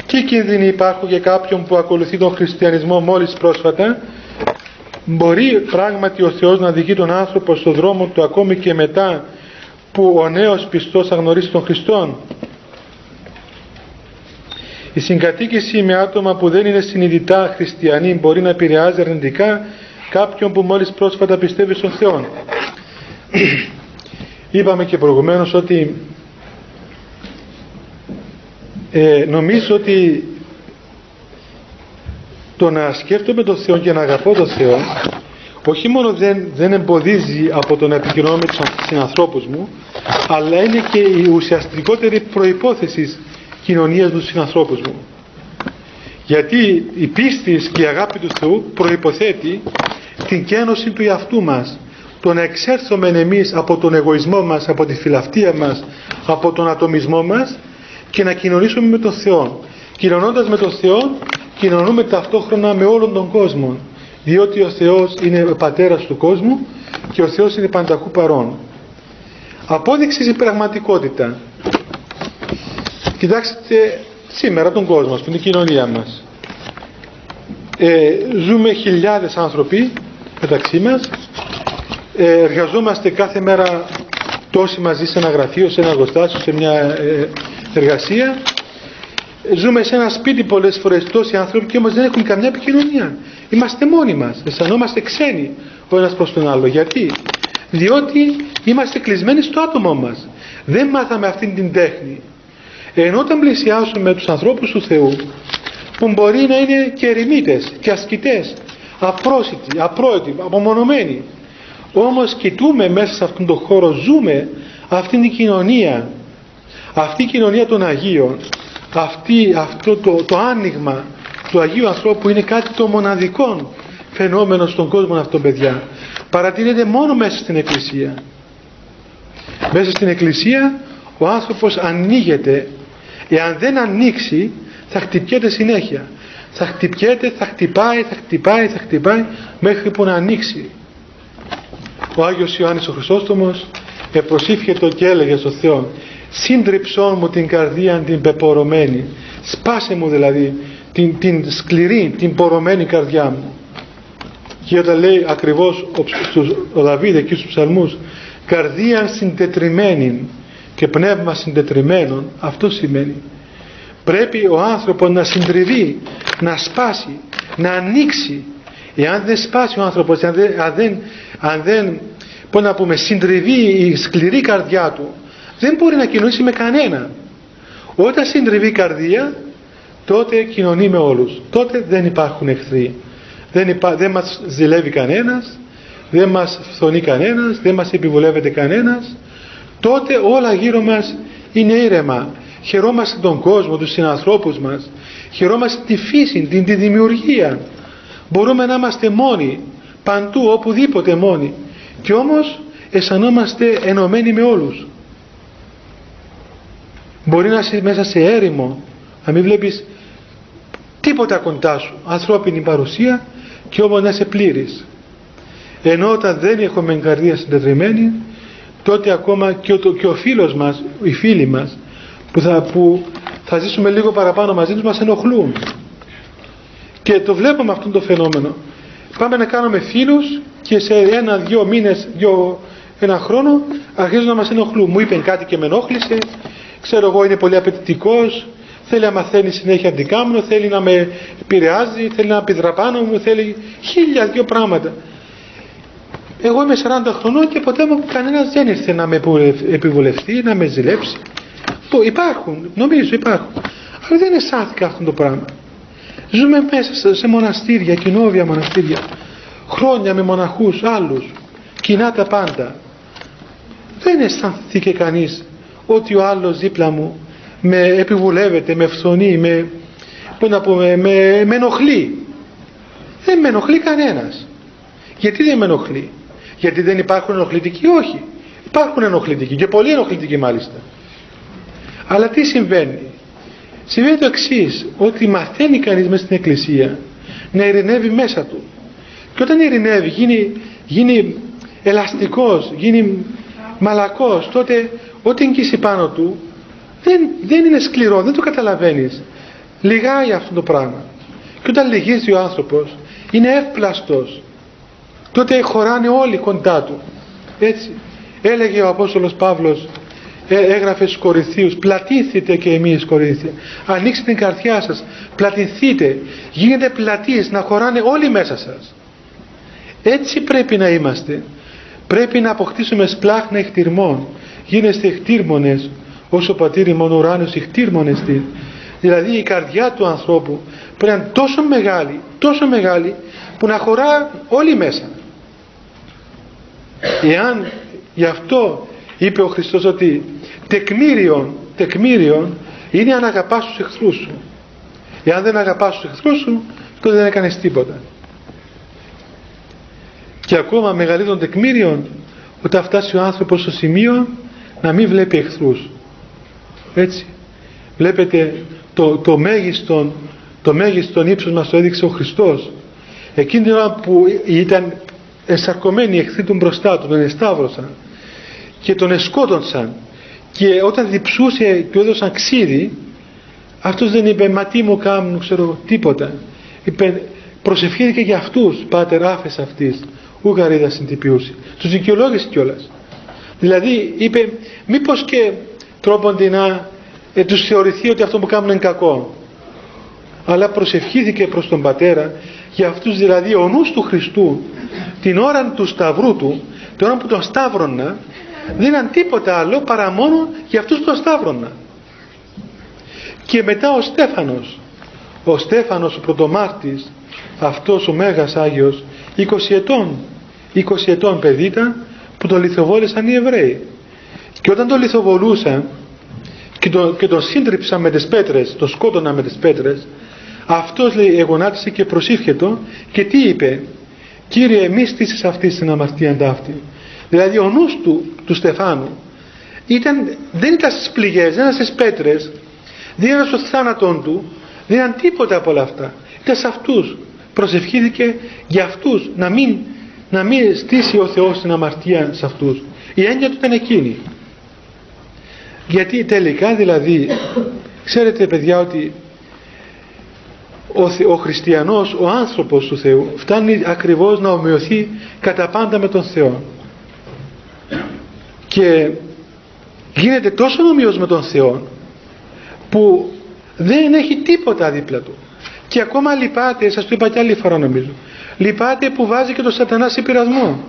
τι κίνδυνοι υπάρχουν για κάποιον που ακολουθεί τον χριστιανισμό μόλις πρόσφατα; Μπορεί πράγματι ο Θεός να οδηγεί τον άνθρωπο στον δρόμο του ακόμη και μετά που ο νέος πιστός θα γνωρίσει τον Χριστόν; Η συγκατοίκηση με άτομα που δεν είναι συνειδητά χριστιανοί μπορεί να επηρεάζει αρνητικά κάποιον που μόλις πρόσφατα πιστεύει στον Θεό. Είπαμε και προηγουμένως ότι ε, νομίζω ότι το να σκέφτομαι τον Θεό και να αγαπώ τον Θεό όχι μόνο δεν, δεν εμποδίζει από το να επικοινωνώ με τους συνανθρώπους μου αλλά είναι και η ουσιαστικότερη προϋπόθεση κοινωνίας τους συνανθρώπους μου γιατί η πίστη και η αγάπη του Θεού προϋποθέτει την κένωση του εαυτού μας το να εξέρθουμε εμείς από τον εγωισμό μας, από τη φιλαυτία μας, από τον ατομισμό μας και να κοινωνήσουμε με τον Θεό. Κοινωνώντας με τον Θεό, κοινωνούμε ταυτόχρονα με όλον τον κόσμο. Διότι ο Θεός είναι ο πατέρας του κόσμου και ο Θεός είναι πανταχού παρόν. Απόδειξη στην πραγματικότητα. Κοιτάξτε σήμερα τον κόσμο, στην κοινωνία μας. Ε, ζούμε χιλιάδες άνθρωποι μεταξύ μας. Ε, εργαζόμαστε κάθε μέρα τόσοι μαζί σε ένα γραφείο, σε ένα εργοστάσιο, σε μια ε, εργασία. Ζούμε σε ένα σπίτι πολλές φορές τόσοι άνθρωποι και όμως δεν έχουν καμιά επικοινωνία. Είμαστε μόνοι μας, αισθανόμαστε ξένοι ο ένας προς τον άλλο. Γιατί; Διότι είμαστε κλεισμένοι στο άτομό μας. Δεν μάθαμε αυτήν την τέχνη. Ενώ όταν πλησιάσουμε τους ανθρώπους του Θεού που μπορεί να είναι και ερημίτες και ασκητές, απρόσιτοι, απρόητοι, απομονωμένοι όμως κοιτούμε μέσα σε αυτόν τον χώρο, ζούμε αυτήν την κοινωνία αυτή η κοινωνία των Αγίων αυτή, αυτό το, το άνοιγμα του Αγίου ανθρώπου είναι κάτι το μοναδικό φαινόμενο στον κόσμο αυτό παιδιά. Παρατηρείται μόνο μέσα στην Εκκλησία. Μέσα στην Εκκλησία ο άνθρωπος ανοίγεται. Εάν δεν ανοίξει θα χτυπιέται συνέχεια. Θα χτυπιέται, θα χτυπάει, θα χτυπάει, θα χτυπάει μέχρι που να ανοίξει. Ο Άγιος Ιωάννης ο Χρυσόστομος επροσήφιε και έλεγε στο Θεό σύντριψόν μου την καρδία την πεπορωμένη σπάσε μου δηλαδή την, την σκληρή, την πορωμένη καρδιά μου. Και όταν λέει ακριβώς ο, ο Δαβίδ εκεί στους ψαλμούς καρδία συντετριμένη και πνεύμα συντετριμένων αυτό σημαίνει. Πρέπει ο άνθρωπος να συντριβεί να σπάσει να ανοίξει. Εάν δεν σπάσει ο άνθρωπος αν δεν, αν δεν, αν δεν πώς να πούμε, συντριβεί η σκληρή καρδιά του δεν μπορεί να κοινωνήσει με κανένα. Όταν συντριβεί η καρδία τότε κοινωνεί με όλους. Τότε δεν υπάρχουν εχθροί. Δεν, υπά, δεν μας ζηλεύει κανένας δεν μας φθονεί κανένας δεν μας επιβουλεύεται κανένας. Τότε όλα γύρω μας είναι ήρεμα. Χαιρόμαστε τον κόσμο, τους συνανθρώπους μας. Χαιρόμαστε τη φύση, την τη δημιουργία. Μπορούμε να είμαστε μόνοι παντού, οπουδήποτε μόνοι. Και όμως αισθανόμαστε ενωμένοι με όλους μπορεί να είσαι μέσα σε έρημο να μην βλέπεις τίποτα κοντά σου ανθρώπινη παρουσία και όμως να είσαι πλήρης. Ενώ όταν δεν έχουμε καρδία συντετριμένη τότε ακόμα και ο, και ο φίλος μας, οι φίλοι μας που θα, που θα ζήσουμε λίγο παραπάνω μαζί τους μας ενοχλούν. Και το βλέπουμε αυτό το φαινόμενο. Πάμε να κάνουμε φίλους και σε ένα, δυο μήνες, δυο, ένα χρόνο αρχίζουν να μας ενοχλούν. Μου είπε κάτι και με ενόχλησε ξέρω εγώ είναι πολύ απαιτητικός, θέλει να μαθαίνει συνέχεια αντικάμνο θέλει να με επηρεάζει θέλει να πηδραπάνω μου θέλει χίλια δυο πράγματα εγώ είμαι 40 χρονών και ποτέ μου κανένας δεν ήρθε να με επιβουλευτεί, να με ζηλέψει. Που υπάρχουν, νομίζω υπάρχουν. Αλλά δεν αισθάνθηκα αυτό το πράγμα. Ζούμε μέσα σε μοναστήρια, κοινόβια μοναστήρια. Χρόνια με μοναχούς άλλους. Κοινά τα πάντα. Δεν αισθανθήκε κανείς ότι ο άλλος δίπλα μου με επιβουλεύεται, με φθονεί, με, να πούμε, με, με ενοχλεί. Δεν με ενοχλεί κανένας. Γιατί δεν με ενοχλεί; Γιατί δεν υπάρχουν ενοχλητικοί, όχι. Υπάρχουν ενοχλητικοί και πολύ ενοχλητικοί μάλιστα. Αλλά τι συμβαίνει; Συμβαίνει το εξής, ότι μαθαίνει κανείς μέσα στην εκκλησία να ειρηνεύει μέσα του. Και όταν ειρηνεύει, γίνει, γίνει ελαστικός, γίνει μαλακός, τότε ό,τι εγγύσει πάνω του δεν, δεν είναι σκληρό, δεν το καταλαβαίνεις. Λιγάει αυτό το πράγμα. Και όταν λυγίζει ο άνθρωπος, είναι εύπλαστος, τότε χωράνε όλοι κοντά του έτσι έλεγε ο Απόστολος Παύλος ε, έγραφε στους Κορινθίους πλατήθητε και εμείς Κορινθίοι ανοίξτε την καρδιά σας πλατηθείτε γίνετε πλατείς να χωράνε όλοι μέσα σας έτσι πρέπει να είμαστε πρέπει να αποκτήσουμε σπλάχνα εχτυρμών γίνεστε εχτύρμονες όσο πατήρι μόνο ουράνιος εχτύρμονες δηλαδή η καρδιά του ανθρώπου πρέπει να είναι τόσο μεγάλη τόσο μεγάλη που να χωρά όλοι μέσα Εάν γι' αυτό είπε ο Χριστός ότι τεκμήριον, τεκμήριον είναι αν αγαπάς τους εχθρούς σου. Εάν δεν αγαπάς τους εχθρούς σου, τότε δεν έκανες τίποτα. Και ακόμα μεγαλύτερον τεκμήριον όταν φτάσει ο άνθρωπος στο σημείο να μην βλέπει εχθρούς. Έτσι. Βλέπετε το, το μέγιστον το μέγιστον ύψος μας το έδειξε ο Χριστός εκείνη την ώρα που ήταν εσαρκωμένοι εχθροί του μπροστά του, τον εσταύρωσαν και τον εσκότωσαν και όταν διψούσε και του έδωσαν ξύδι αυτός δεν είπε μα τι μου κάνουν ξέρω τίποτα είπε προσευχήθηκε για αυτούς πάτερ άφες αυτής ου γαρίδας συντυπιούσε τους δικαιολόγησε κιόλας. δηλαδή είπε μήπως και τρόπον να ε, τους θεωρηθεί ότι αυτό που κάνουν είναι κακό. Αλλά προσευχήθηκε προς τον πατέρα για αυτούς δηλαδή ο νους του Χριστού την ώρα του σταυρού του την ώρα που τον σταύρωνα δεν ήταν τίποτα άλλο παρά μόνο για αυτούς που τον σταύρωνα και μετά ο Στέφανος ο Στέφανος ο πρωτομάρτης αυτός ο Μέγας Άγιος 20 ετών. 20 ετών παιδί ήταν που τον λιθοβόλησαν οι Εβραίοι. Και όταν τον λιθοβολούσαν και τον, και τον σύντριψαν με τις πέτρες τον σκότωναν με τις πέτρες αυτός λέει εγωνάτισε και προσήφιετο και τι είπε; Κύριε μη στήσεις αυτή στην αμαρτία ταύτη δηλαδή ο νους του, του Στεφάνου ήταν, δεν ήταν στις πληγές δεν ήταν στις πέτρες δεν ήταν στο θάνατον του δεν ήταν τίποτα από όλα αυτά. Ήταν σε αυτούς προσευχήθηκε για αυτούς να μην, να μην στήσει ο Θεός την αμαρτία σε αυτούς. Η έννοια του ήταν εκείνη. Γιατί τελικά δηλαδή ξέρετε παιδιά ότι ο, ο χριστιανός, ο άνθρωπος του Θεού φτάνει ακριβώς να ομοιωθεί κατά πάντα με τον Θεό. Και, γίνεται τόσο ομοίως με τον Θεό που δεν έχει τίποτα δίπλα του και ακόμα λυπάται, σας το είπα και άλλη φορά νομίζω λυπάται που βάζει και το σατανάς σε πειρασμό.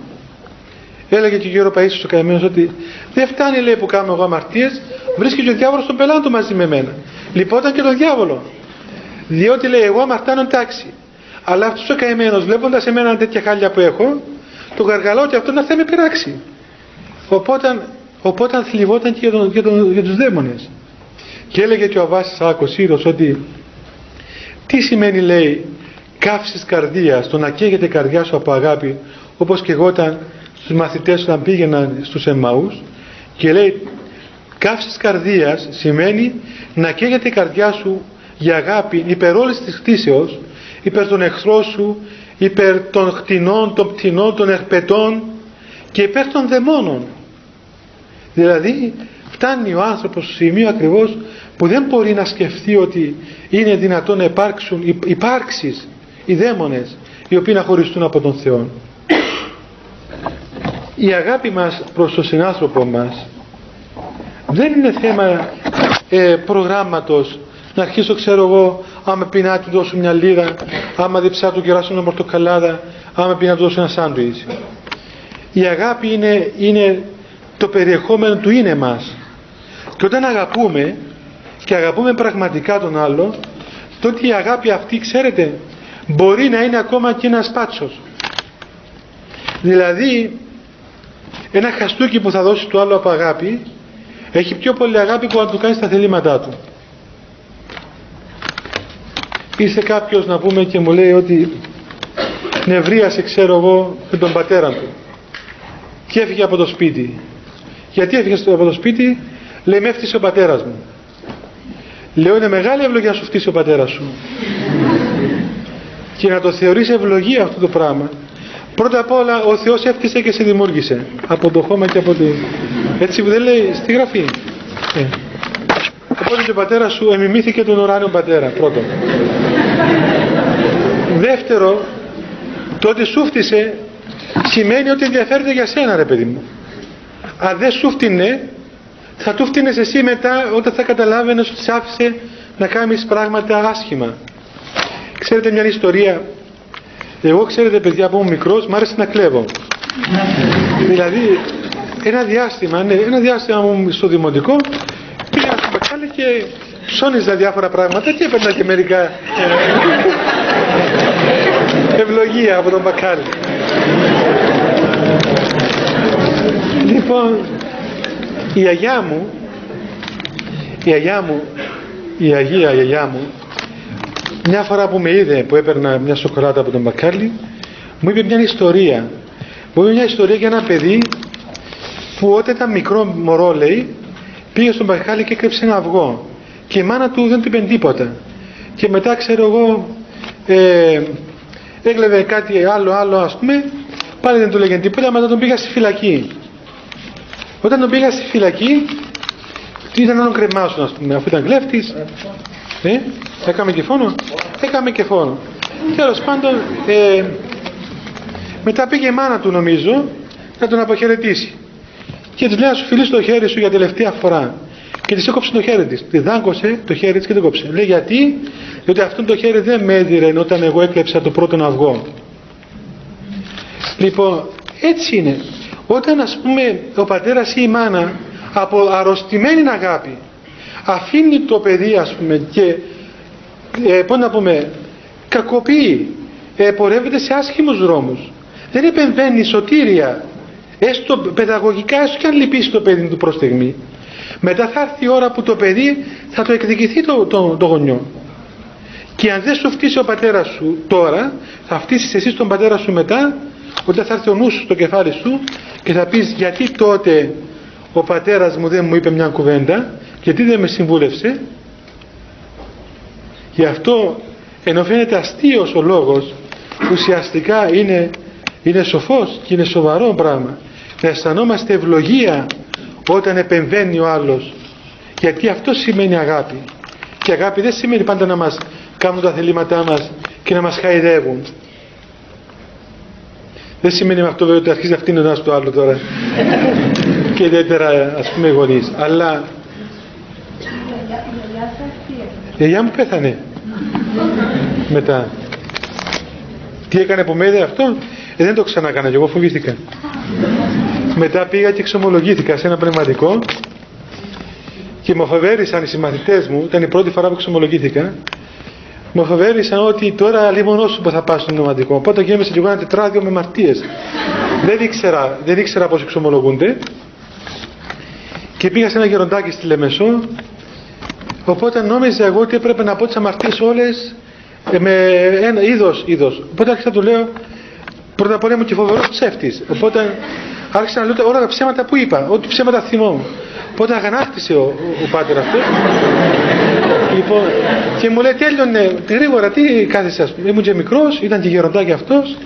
Έλεγε και ο κύριο Παΐσιος ο καημένος ότι δεν φτάνει λέει που κάνω εγώ αμαρτίες βρίσκει και ο διάβολος τον πελάτο μαζί με μένα λυπόταν και τον διάβολο διότι λέει εγώ αμαρτάνω εντάξει αλλά αυτός ο καημένος βλέποντας εμένα τέτοια χάλια που έχω το γαργαλώ και αυτό να θα με πειράξει οπότε, οπότε θλιβόταν και για, τον, για, τον, για τους δαίμονες. Και έλεγε και ο Αβάσης Άκο Σύρος ότι τι σημαίνει λέει καύσης καρδίας, το να καίγεται η καρδιά σου από αγάπη όπως και εγώ όταν στους μαθητές όταν πήγαιναν στους Εμμαούς και λέει καύσης καρδίας σημαίνει να καίγεται η καρδιά σου για αγάπη υπέρ όλης της χτίσεως υπέρ των εχθρών σου υπέρ των χτινών, των πτηνών, των ερπετών και υπέρ των δαιμόνων. Δηλαδή φτάνει ο άνθρωπος στο σημείο ακριβώς που δεν μπορεί να σκεφτεί ότι είναι δυνατόν να υπάρξουν υπάρξεις οι δαίμονες οι οποίοι να χωριστούν από τον Θεό. Η αγάπη μας προς τον συνάνθρωπο μας δεν είναι θέμα ε, προγράμματος. Να αρχίσω ξέρω εγώ άμα πει να του δώσω μια λίρα άμα διψά του κεράσω μια πορτοκαλάδα άμα πει να του δώσω ένα σάντουιτς. Η αγάπη είναι, είναι το περιεχόμενο του είναι μας. Και όταν αγαπούμε και αγαπούμε πραγματικά τον άλλο τότε η αγάπη αυτή ξέρετε μπορεί να είναι ακόμα και ένας πάτσος. Δηλαδή ένα χαστούκι που θα δώσει το άλλο από αγάπη έχει πιο πολύ αγάπη που να του κάνει τα θελήματά του. Ήρθε κάποιος να πούμε και μου λέει ότι νευρίασε ξέρω εγώ με τον πατέρα του και έφυγε από το σπίτι. Γιατί έφυγε από το σπίτι; Λέει με έφτιασε ο πατέρας μου λέω είναι μεγάλη ευλογία να σου φτύσει ο πατέρας σου και να το θεωρείς ευλογία αυτό το πράγμα πρώτα απ' όλα ο Θεός έφτιασε και σε δημιούργησε από το χώμα και από το έτσι που δεν λέει στη γραφή. Ε. οπότε και ο πατέρας σου εμιμήθηκε τον ουράνιο πατέρα πρώτον. Δεύτερο το ότι σου φτύσε σημαίνει ότι ενδιαφέρεται για σένα ρε παιδί μου. Αν δεν σου φτύνε θα του φτύνες εσύ μετά όταν θα καταλάβαινες ότι σ' άφησε να κάνεις πράγματα άσχημα. Ξέρετε μια ιστορία. Εγώ ξέρετε παιδιά που ήμουν μικρός μ' άρεσε να κλέβω. Δηλαδή ένα διάστημα ναι, ένα διάστημα μου στο δημοτικό πήγα στο μπακάλι και ψώνιζα διάφορα πράγματα και έπαιρνα και μερικά ευλογία από τον μπακάλι. Λοιπόν η αγιά μου η αγιά μου η Αγία η αγιά μου μια φορά που με είδε που έπαιρνα μια σοκολάτα από τον μπακάλι μου είπε μια ιστορία. Μου είπε μια ιστορία για ένα παιδί που όταν ήταν μικρό μωρό λέει πήγε στον μπακάλι και έκρυψε ένα αυγό. Και η μάνα του δεν του είπε τίποτα. Και μετά ξέρω εγώ ε, έκλεβε κάτι άλλο άλλο ας πούμε πάλι δεν του λέγανε τίποτα μετά τον πήγα στη φυλακή όταν τον πήγα στη φυλακή ήταν να τον κρεμάσουν ας πούμε αφού ήταν κλέφτης. Ε, έκαμε και φόνο. Έκαμε και φόνο. Τέλος πάντων ε, μετά πήγε η μάνα του νομίζω να τον αποχαιρετήσει. Και της λέει να σου φιλήσει το χέρι σου για τελευταία φορά και της έκοψε το χέρι της. Της δάγκωσε το χέρι της και το κόψε. Λέει γιατί; Διότι αυτό το χέρι δεν με έδιρε όταν εγώ έκλεψα το πρώτο αυγό λοιπόν έτσι είναι όταν ας πούμε ο πατέρας ή η μάνα από αρρωστημένη αγάπη αφήνει το παιδί ας πούμε και ε, πώς να πούμε κακοποιεί ε, πορεύεται σε άσχημους δρόμους δεν επεμβαίνει σωτήρια έστω παιδαγωγικά έστω και αν λυπήσει το παιδί του προς στιγμή μετά θα έρθει η ώρα που το παιδί θα το εκδικηθεί το, το, το γονιό. Και αν δεν σου φτύσει ο πατέρας σου τώρα θα φτύσεις εσύ τον πατέρα σου μετά όταν θα έρθει ο νους στο κεφάλι σου και θα πεις γιατί τότε ο πατέρας μου δεν μου είπε μια κουβέντα γιατί δεν με συμβούλευσε γι' αυτό ενώ φαίνεται αστείος ο λόγος ουσιαστικά είναι, είναι σοφός και είναι σοβαρό πράγμα. Να αισθανόμαστε ευλογία όταν επεμβαίνει ο άλλος. Γιατί αυτό σημαίνει αγάπη. Και αγάπη δεν σημαίνει πάντα να μας κάνουν τα θελήματά μας και να μας χαϊδεύουν δεν σημαίνει με αυτό βέβαια ότι αρχίζει να φτύνει ένας το άλλο τώρα και ιδιαίτερα ας πούμε γονείς. Αλλά η γιαγιά μου πέθανε μετά. Τι έκανε που με αυτό, ε, δεν το ξανακάνα και εγώ φοβήθηκα. Μετά πήγα και εξομολογήθηκα σε ένα πνευματικό και μου φοβέρισαν οι συμμαθητές μου, ήταν η πρώτη φορά που εξομολογήθηκα, μου φοβέρισαν ότι τώρα λίγο σου που θα πάω στο πνευματικό. Οπότε γέμισα και εγώ ένα τετράδιο με μαρτίες. δεν ήξερα, δεν ήξερα πώς εξομολογούνται και πήγα σε ένα γεροντάκι στη Λεμεσό οπότε νόμιζα εγώ ότι έπρεπε να πω τις αμαρτίες όλες ε, με ένα είδος, είδος. Οπότε άρχισα να του λέω πρώτα απ' όλα είμαι και φοβερός ψεύτης. Οπότε άρχισα να λέω όλα τα ψέματα που είπα, ό,τι ψέματα θυμόμουν. Οπότε αγανάκτησε ο, ο, ο πάτερ αυτός; λοιπόν, και μου λέει τέλειωνε γρήγορα τι κάθεσαι ας πούμε. Ήμουν και μικρός, ήταν και γεροντάκι αυτός.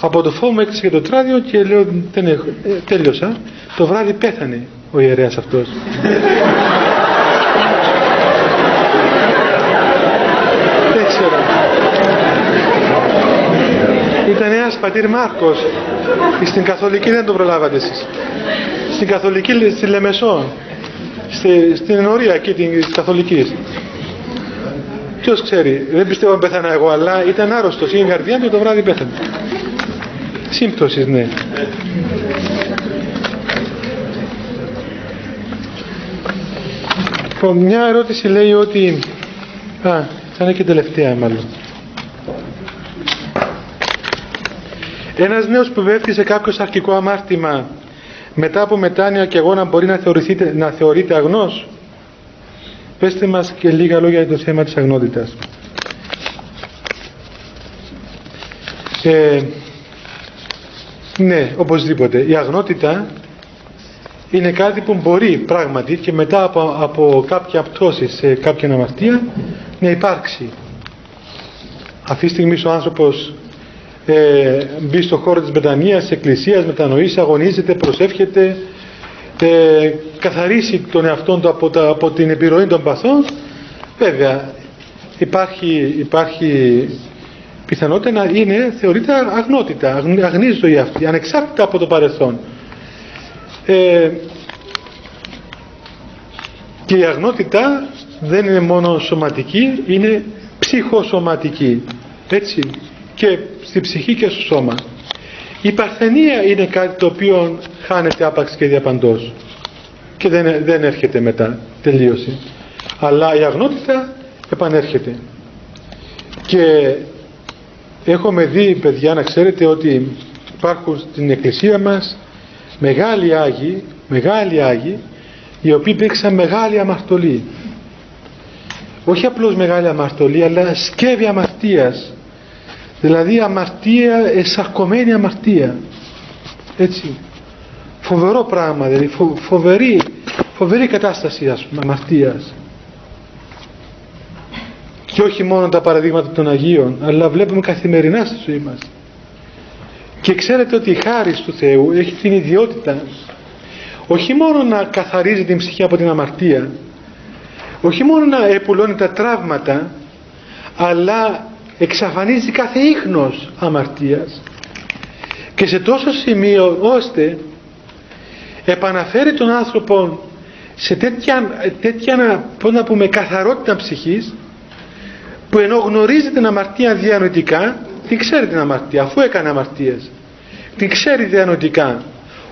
Από το φόβο μου έκλεισε και το τράδιο και λέω δεν έχω, ε, τέλειωσα. Το βράδυ πέθανε ο ιερέας αυτός. δεν ξέρω. Ήταν ένας πατήρ Μάρκος. Στην Καθολική δεν το προλάβατε εσείς. Στην Καθολική, στη Λεμεσό. Στη, στην ενορία εκεί της Καθολικής. Ποιος ξέρει, δεν πιστεύω να πέθανα εγώ, αλλά ήταν άρρωστος, η καρδιά του το βράδυ πέθανε. Σύμπτωσης, ναι. Λοιπόν, μια ερώτηση λέει ότι... Α, θα είναι και τελευταία μάλλον. Ένας νέος που βέφτει σε κάποιο αρχικό αμάρτημα μετά από μετάνοια και αγώνα μπορεί να, να θεωρείται αγνός; Πεςτε μας και λίγα λόγια για το θέμα της αγνότητας. Ε, ναι, οπωσδήποτε. Η αγνότητα είναι κάτι που μπορεί πράγματι και μετά από, από κάποια πτώση σε κάποια αμαρτία να υπάρξει. Αυτή τη στιγμή ο άνθρωπος ε, μπει στο χώρο της μετανοίας, της εκκλησίας, μετανοήσει, αγωνίζεται, προσεύχεται, ε, καθαρίσει τον εαυτό του από, τα, από την επιρροή των παθών, βέβαια υπάρχει, υπάρχει πιθανότητα να είναι, θεωρείται αγνότητα, αγνή ζωή αυτή, ανεξάρτητα από το παρελθόν. Ε, και η αγνότητα δεν είναι μόνο σωματική, είναι ψυχοσωματική. Έτσι. Και στη ψυχή και στο σώμα. Η παρθενία είναι κάτι το οποίο χάνεται άπαξ και διαπαντός και δεν, δεν έρχεται μετά τελείωση. Αλλά η αγνότητα επανέρχεται. Και έχουμε δει παιδιά να ξέρετε ότι υπάρχουν στην εκκλησία μας μεγάλοι Άγιοι, μεγάλοι Άγιοι οι οποίοι υπήρξαν μεγάλη αμαρτωλή. Όχι απλώς μεγάλη αμαρτωλή αλλά σκεύη αμαρτίας Δηλαδή αμαρτία, εσαρκωμένη αμαρτία. Έτσι. Φοβερό πράγμα, δηλαδή φοβερή, φοβερή κατάσταση ας πούμε, αμαρτίας. Και όχι μόνο τα παραδείγματα των Αγίων, αλλά βλέπουμε καθημερινά στη ζωή μας. Και ξέρετε ότι η χάρη του Θεού έχει την ιδιότητα όχι μόνο να καθαρίζει την ψυχή από την αμαρτία, όχι μόνο να επουλώνει τα τραύματα, αλλά εξαφανίζει κάθε ίχνος αμαρτίας. Και σε τόσο σημείο ώστε επαναφέρει τον άνθρωπο σε τέτοια, τέτοια πώς να πούμε, καθαρότητα ψυχής που ενώ γνωρίζει την αμαρτία διανοητικά την ξέρει την αμαρτία αφού έκανε αμαρτίες την ξέρει διανοητικά.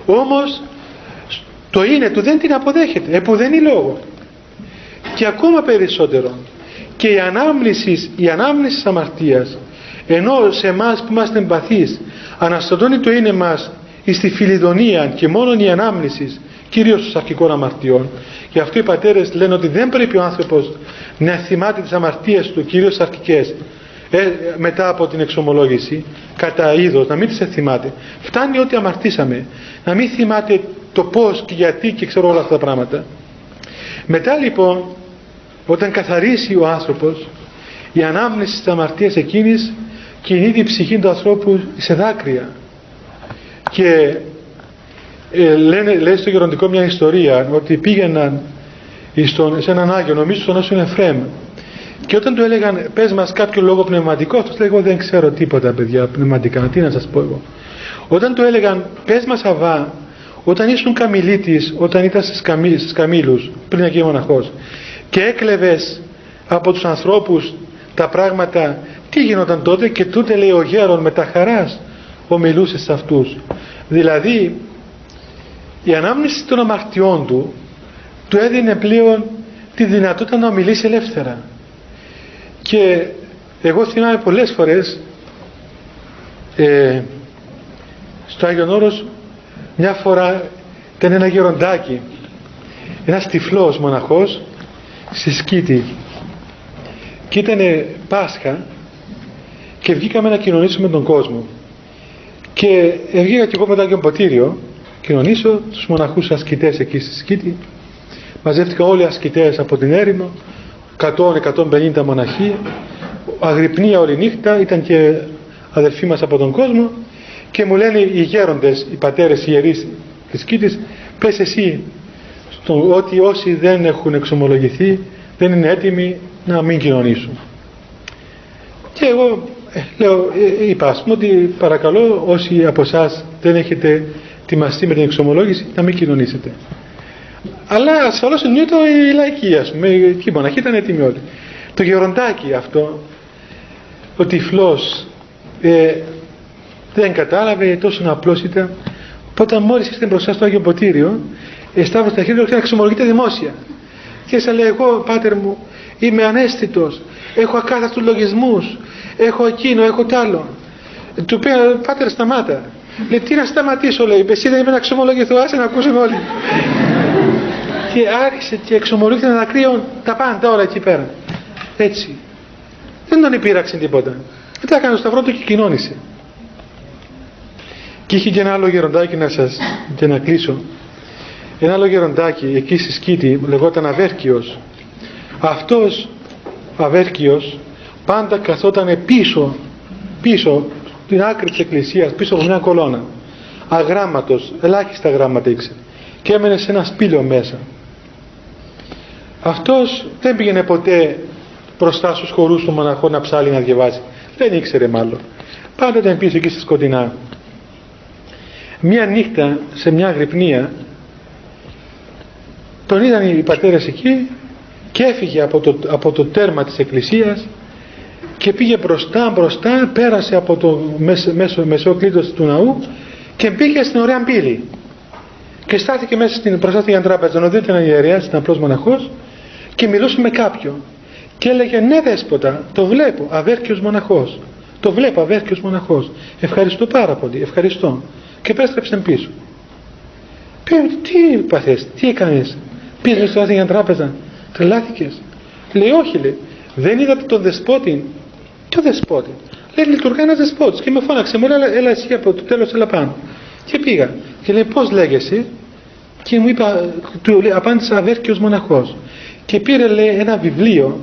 Όμως το είναι του δεν την αποδέχεται επού δεν είναι λόγο. Και ακόμα περισσότερο και η ανάμνησης, η ανάμνησης της αμαρτίας ενώ σε εμάς που είμαστε εμπαθείς αναστατώνει το είναι μας στη φιλιδονία και μόνο η ανάμνησης κυρίως στους αρχικών αμαρτιών. Και αυτό οι πατέρες λένε ότι δεν πρέπει ο άνθρωπος να θυμάται τις αμαρτίες του κυρίως αρχικές. Ε, μετά από την εξομολόγηση κατά είδος να μην τις θυμάται. Φτάνει ότι αμαρτήσαμε. Να μην θυμάται το πως και γιατί και ξέρω όλα αυτά τα πράγματα. Μετά λοιπόν όταν καθαρίσει ο άνθρωπος η ανάμνηση της αμαρτίας εκείνης κινεί την ψυχή του ανθρώπου σε δάκρυα. Και ε, λένε, λέει στο γεροντικό μια ιστορία ότι πήγαιναν στον, σε έναν Άγιο νομίζω στον Όσο Εφραίμ. Και όταν του έλεγαν πες μας κάποιο λόγο πνευματικό αυτός λέει εγώ δεν ξέρω τίποτα παιδιά πνευματικά τι να σας πω εγώ όταν του έλεγαν πες μας Αβά όταν ήσουν καμιλίτης, όταν ήταν στις, καμί, στις καμήλους, πριν εκεί μοναχός, και έκλεβες από τους ανθρώπους τα πράγματα, τι γινόταν τότε και τούτε λέει ο γέρον με τα χαράς ομιλούσε σε αυτούς. Δηλαδή η ανάμνηση των αμαρτιών του του έδινε πλέον τη δυνατότητα να ομιλήσει ελεύθερα. Και εγώ θυμάμαι πολλές φορές ε, στο Άγιον Όρος μια φορά ήταν ένα γεροντάκι ένας τυφλός μοναχός στη Σκήτη. Και ήταν Πάσχα και βγήκαμε να κοινωνήσουμε τον κόσμο. Και βγήκα και εγώ μετά και ποτήριο κοινωνήσω τους μοναχούς ασκητές εκεί στη Σκήτη. Μαζεύτηκαν όλοι οι ασκητές από την έρημο 100-150 μοναχοί. Αγρυπνία όλη νύχτα ήταν και αδελφοί μας από τον κόσμο. Και μου λένε οι γέροντες, οι πατέρες, οι ιερείς της Σκήτης πες εσύ στο, ότι όσοι δεν έχουν εξομολογηθεί δεν είναι έτοιμοι να μην κοινωνήσουν. Και εγώ ε, λέω, ε, είπα ας πούμε ότι παρακαλώ όσοι από εσάς δεν έχετε τιμαστεί με την εξομολόγηση να μην κοινωνήσετε. Αλλά ασφαλώς εννοείται η λαϊκή ας πούμε, η μοναχή ήταν έτοιμοι όλοι το γεροντάκι αυτό ο τυφλός ε, δεν κατάλαβε τόσο απλός ήταν όταν μόλις ήρθε μπροστά στο Άγιο Ποτήριο εστάβω στα χέρια του και εξομολογείται δημόσια και σα λέει εγώ πάτερ μου είμαι ανέστητος. Έχω ακάθαστους λογισμούς. Έχω εκείνο, έχω τ' άλλο του πει πάτερ σταμάτα λέει τι να σταματήσω λέει εσύ δεν είμαι να ξομολογηθώ άσε να ακούσουμε όλοι και άρχισε και εξομολογήθηκε να δακρύουν τα πάντα όλα εκεί πέρα. Έτσι. Δεν τον υπήραξε τίποτα. Μετά έκανε το σταυρό του και κοινώνησε. Και είχε και ένα άλλο γεροντάκι να σας και να κλείσω ένα άλλο γεροντάκι εκεί στη Σκήτη λεγόταν Αβέρκιος. Αυτός Αβέρκιος πάντα καθόταν πίσω πίσω την άκρη της εκκλησίας πίσω από μια κολόνα. Αγράμματος, ελάχιστα γράμματα ήξερε. Και έμενε σε ένα σπήλαιο μέσα. Αυτός δεν πήγαινε ποτέ μπροστά στους χορούς του μοναχών να ψάλει να διαβάζει δεν ήξερε μάλλον. Πάντα ήταν πίσω εκεί στη σκοτεινά. Μια νύχτα σε μια γρυπνία τον είδαν οι πατέρες εκεί και έφυγε από το, από το τέρμα της εκκλησίας και πήγε μπροστά μπροστά πέρασε από το μέσο, μέσο, μεσό κλείτος του ναού και πήγε στην ωραία πύλη. Και στάθηκε μέσα στην προστάθεια τράπεζα ενώ δεν ήταν ιερέας, ήταν απλός μοναχός και μιλούσε με κάποιον. Και έλεγε ναι δέσποτα το βλέπω αβέρκιος μοναχός το βλέπω αβέρκιος μοναχός ευχαριστώ πάρα πολύ ευχαριστώ και επέστρεψε πίσω. Πήρε, τι παθές, τι έκανες πήγες στο για τράπεζα. Τρελάθηκες. Λέει όχι λέει. Δεν είδατε τον δεσπότη. Ποιο δεσπότη; Λέει λειτουργά ένας δεσπότης. Και με φώναξε μου λέει έλα εσύ από το τέλος έλα πάνω και πήγα. Και λέει πως λέγεσαι; Και μου είπα του λέει, απάντησα αβέρκιος μοναχός και πήρε λέει ένα βιβλίο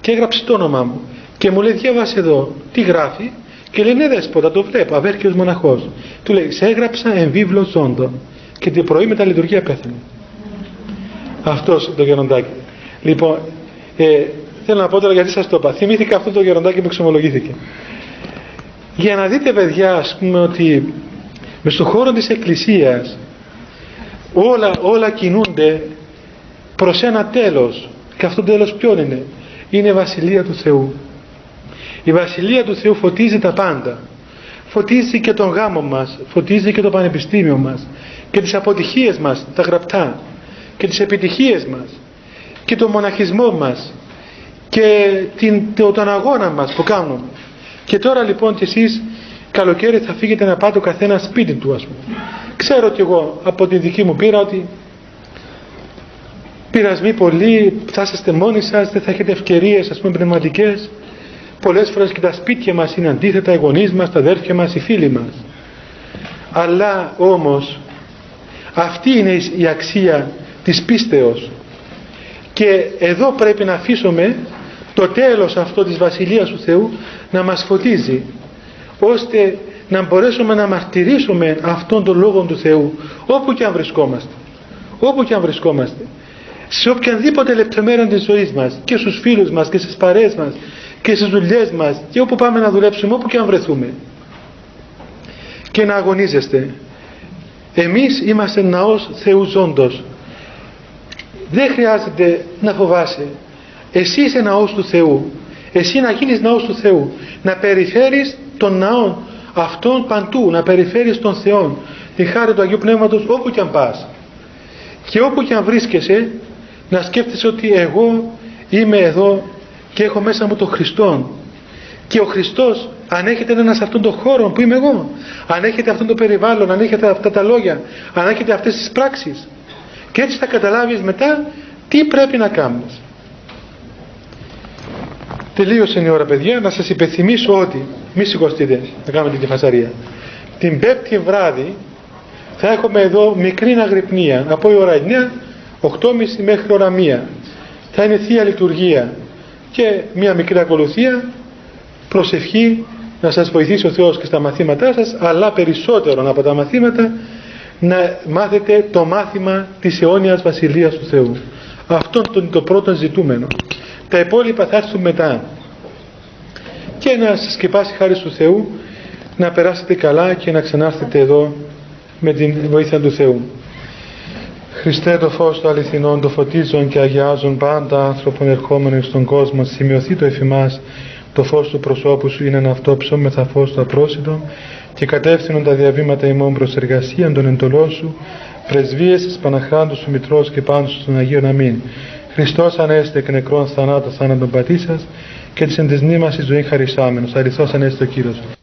και έγραψε το όνομά μου. Και μου λέει διάβασε εδώ τι γράφει; Και λέει ναι δέσποτα το βλέπω αβέρκιος μοναχός του λέει σε έγραψα εν βίβλο ζώντων και την πρωί με τα λειτουργία πέθανε αυτός το γεροντάκι λοιπόν ε, θέλω να πω τώρα γιατί σας το είπα. Θυμήθηκα αυτό το γεροντάκι που εξομολογήθηκε. Για να δείτε παιδιά ας πούμε ότι μες στον χώρο της εκκλησίας όλα, όλα κινούνται προς ένα τέλος. Και αυτό το τέλος ποιον είναι; Είναι η Βασιλεία του Θεού. Η Βασιλεία του Θεού φωτίζει τα πάντα. Φωτίζει και τον γάμο μας φωτίζει και το πανεπιστήμιο μας και τις αποτυχίες μας τα γραπτά και τις επιτυχίες μας και τον μοναχισμό μας και την, τον αγώνα μας που κάνουμε και τώρα λοιπόν και εσείς καλοκαίρι θα φύγετε να πάτε ο καθένα σπίτι του ας πούμε ξέρω ότι εγώ από τη δική μου πείρα ότι πειρασμοί πολλοί, θα είστε μόνοι σας, δεν θα έχετε ευκαιρίες ας πούμε πνευματικές. Πολλές φορές και τα σπίτια μας είναι αντίθετα, οι γονείς μας, τα αδέρφια μας, οι φίλοι μας. Αλλά όμως αυτή είναι η αξία της πίστεως. Και εδώ πρέπει να αφήσουμε το τέλος αυτό της Βασιλείας του Θεού να μας φωτίζει ώστε να μπορέσουμε να μαρτυρήσουμε αυτόν τον Λόγο του Θεού όπου και αν βρισκόμαστε όπου και αν βρισκόμαστε σε οποιαδήποτε λεπτομέρεια της ζωής μας και στους φίλους μας και στις παρέες μας και στις δουλειές μας και όπου πάμε να δουλέψουμε όπου και αν βρεθούμε και να αγωνίζεστε Εμείς είμαστε ναός Θεού ζώντος. Δεν χρειάζεται να φοβάσαι. Εσύ είσαι ναός του Θεού. Εσύ να γίνεις ναός του Θεού. Να περιφέρεις τον ναό αυτόν παντού. Να περιφέρεις τον Θεό. Τη χάρη του Αγίου Πνεύματος όπου και αν πας. Και όπου και αν βρίσκεσαι να σκέφτεσαι ότι εγώ είμαι εδώ και έχω μέσα μου τον Χριστό. Και ο Χριστός αν έχετε ένα σε αυτόν τον χώρο που είμαι εγώ, αν έχετε αυτόν το περιβάλλον, αν έχετε αυτά τα λόγια, αν έχετε αυτές τις πράξεις. Και έτσι θα καταλάβεις μετά τι πρέπει να κάνεις. Τελείωσε η ώρα παιδιά, να σας υπενθυμίσω ότι, μη σηκωστείτε, να κάνουμε την φασαρία. Την πέμπτη βράδυ θα έχουμε εδώ μικρή αγρυπνία, από η ώρα 9, 8.30 μέχρι ώρα 1. Θα είναι Θεία Λειτουργία και μια μικρή ακολουθία, προσευχή, να σας βοηθήσει ο Θεός και στα μαθήματά σας, αλλά περισσότερο από τα μαθήματα να μάθετε το μάθημα της αιώνιας Βασιλείας του Θεού. Αυτό είναι το πρώτο ζητούμενο. Τα υπόλοιπα θα έρθουν μετά. Και να σας σκεπάσει χάρη του Θεού να περάσετε καλά και να ξανάρθετε εδώ με την βοήθεια του Θεού. Χριστέ το φως του αληθινών, το φωτίζουν και αγιάζουν πάντα άνθρωπον ερχόμενων στον κόσμο, σημειωθεί το εφημάς το φως του προσώπου σου είναι ένα αυτό ψώμεθα φως του απρόσιτο και κατεύθυνον τα διαβήματα ημών προς εργασία των εντολών σου πρεσβείες της Παναχράντου σου Μητρός και πάνω σου στον Αγίον Αμήν. Χριστός ανέστε εκ νεκρών θανάτων θάνατον πατήσας και της εν της ζωή χαρισάμενος. Αριθώς ανέστε ο Κύριος.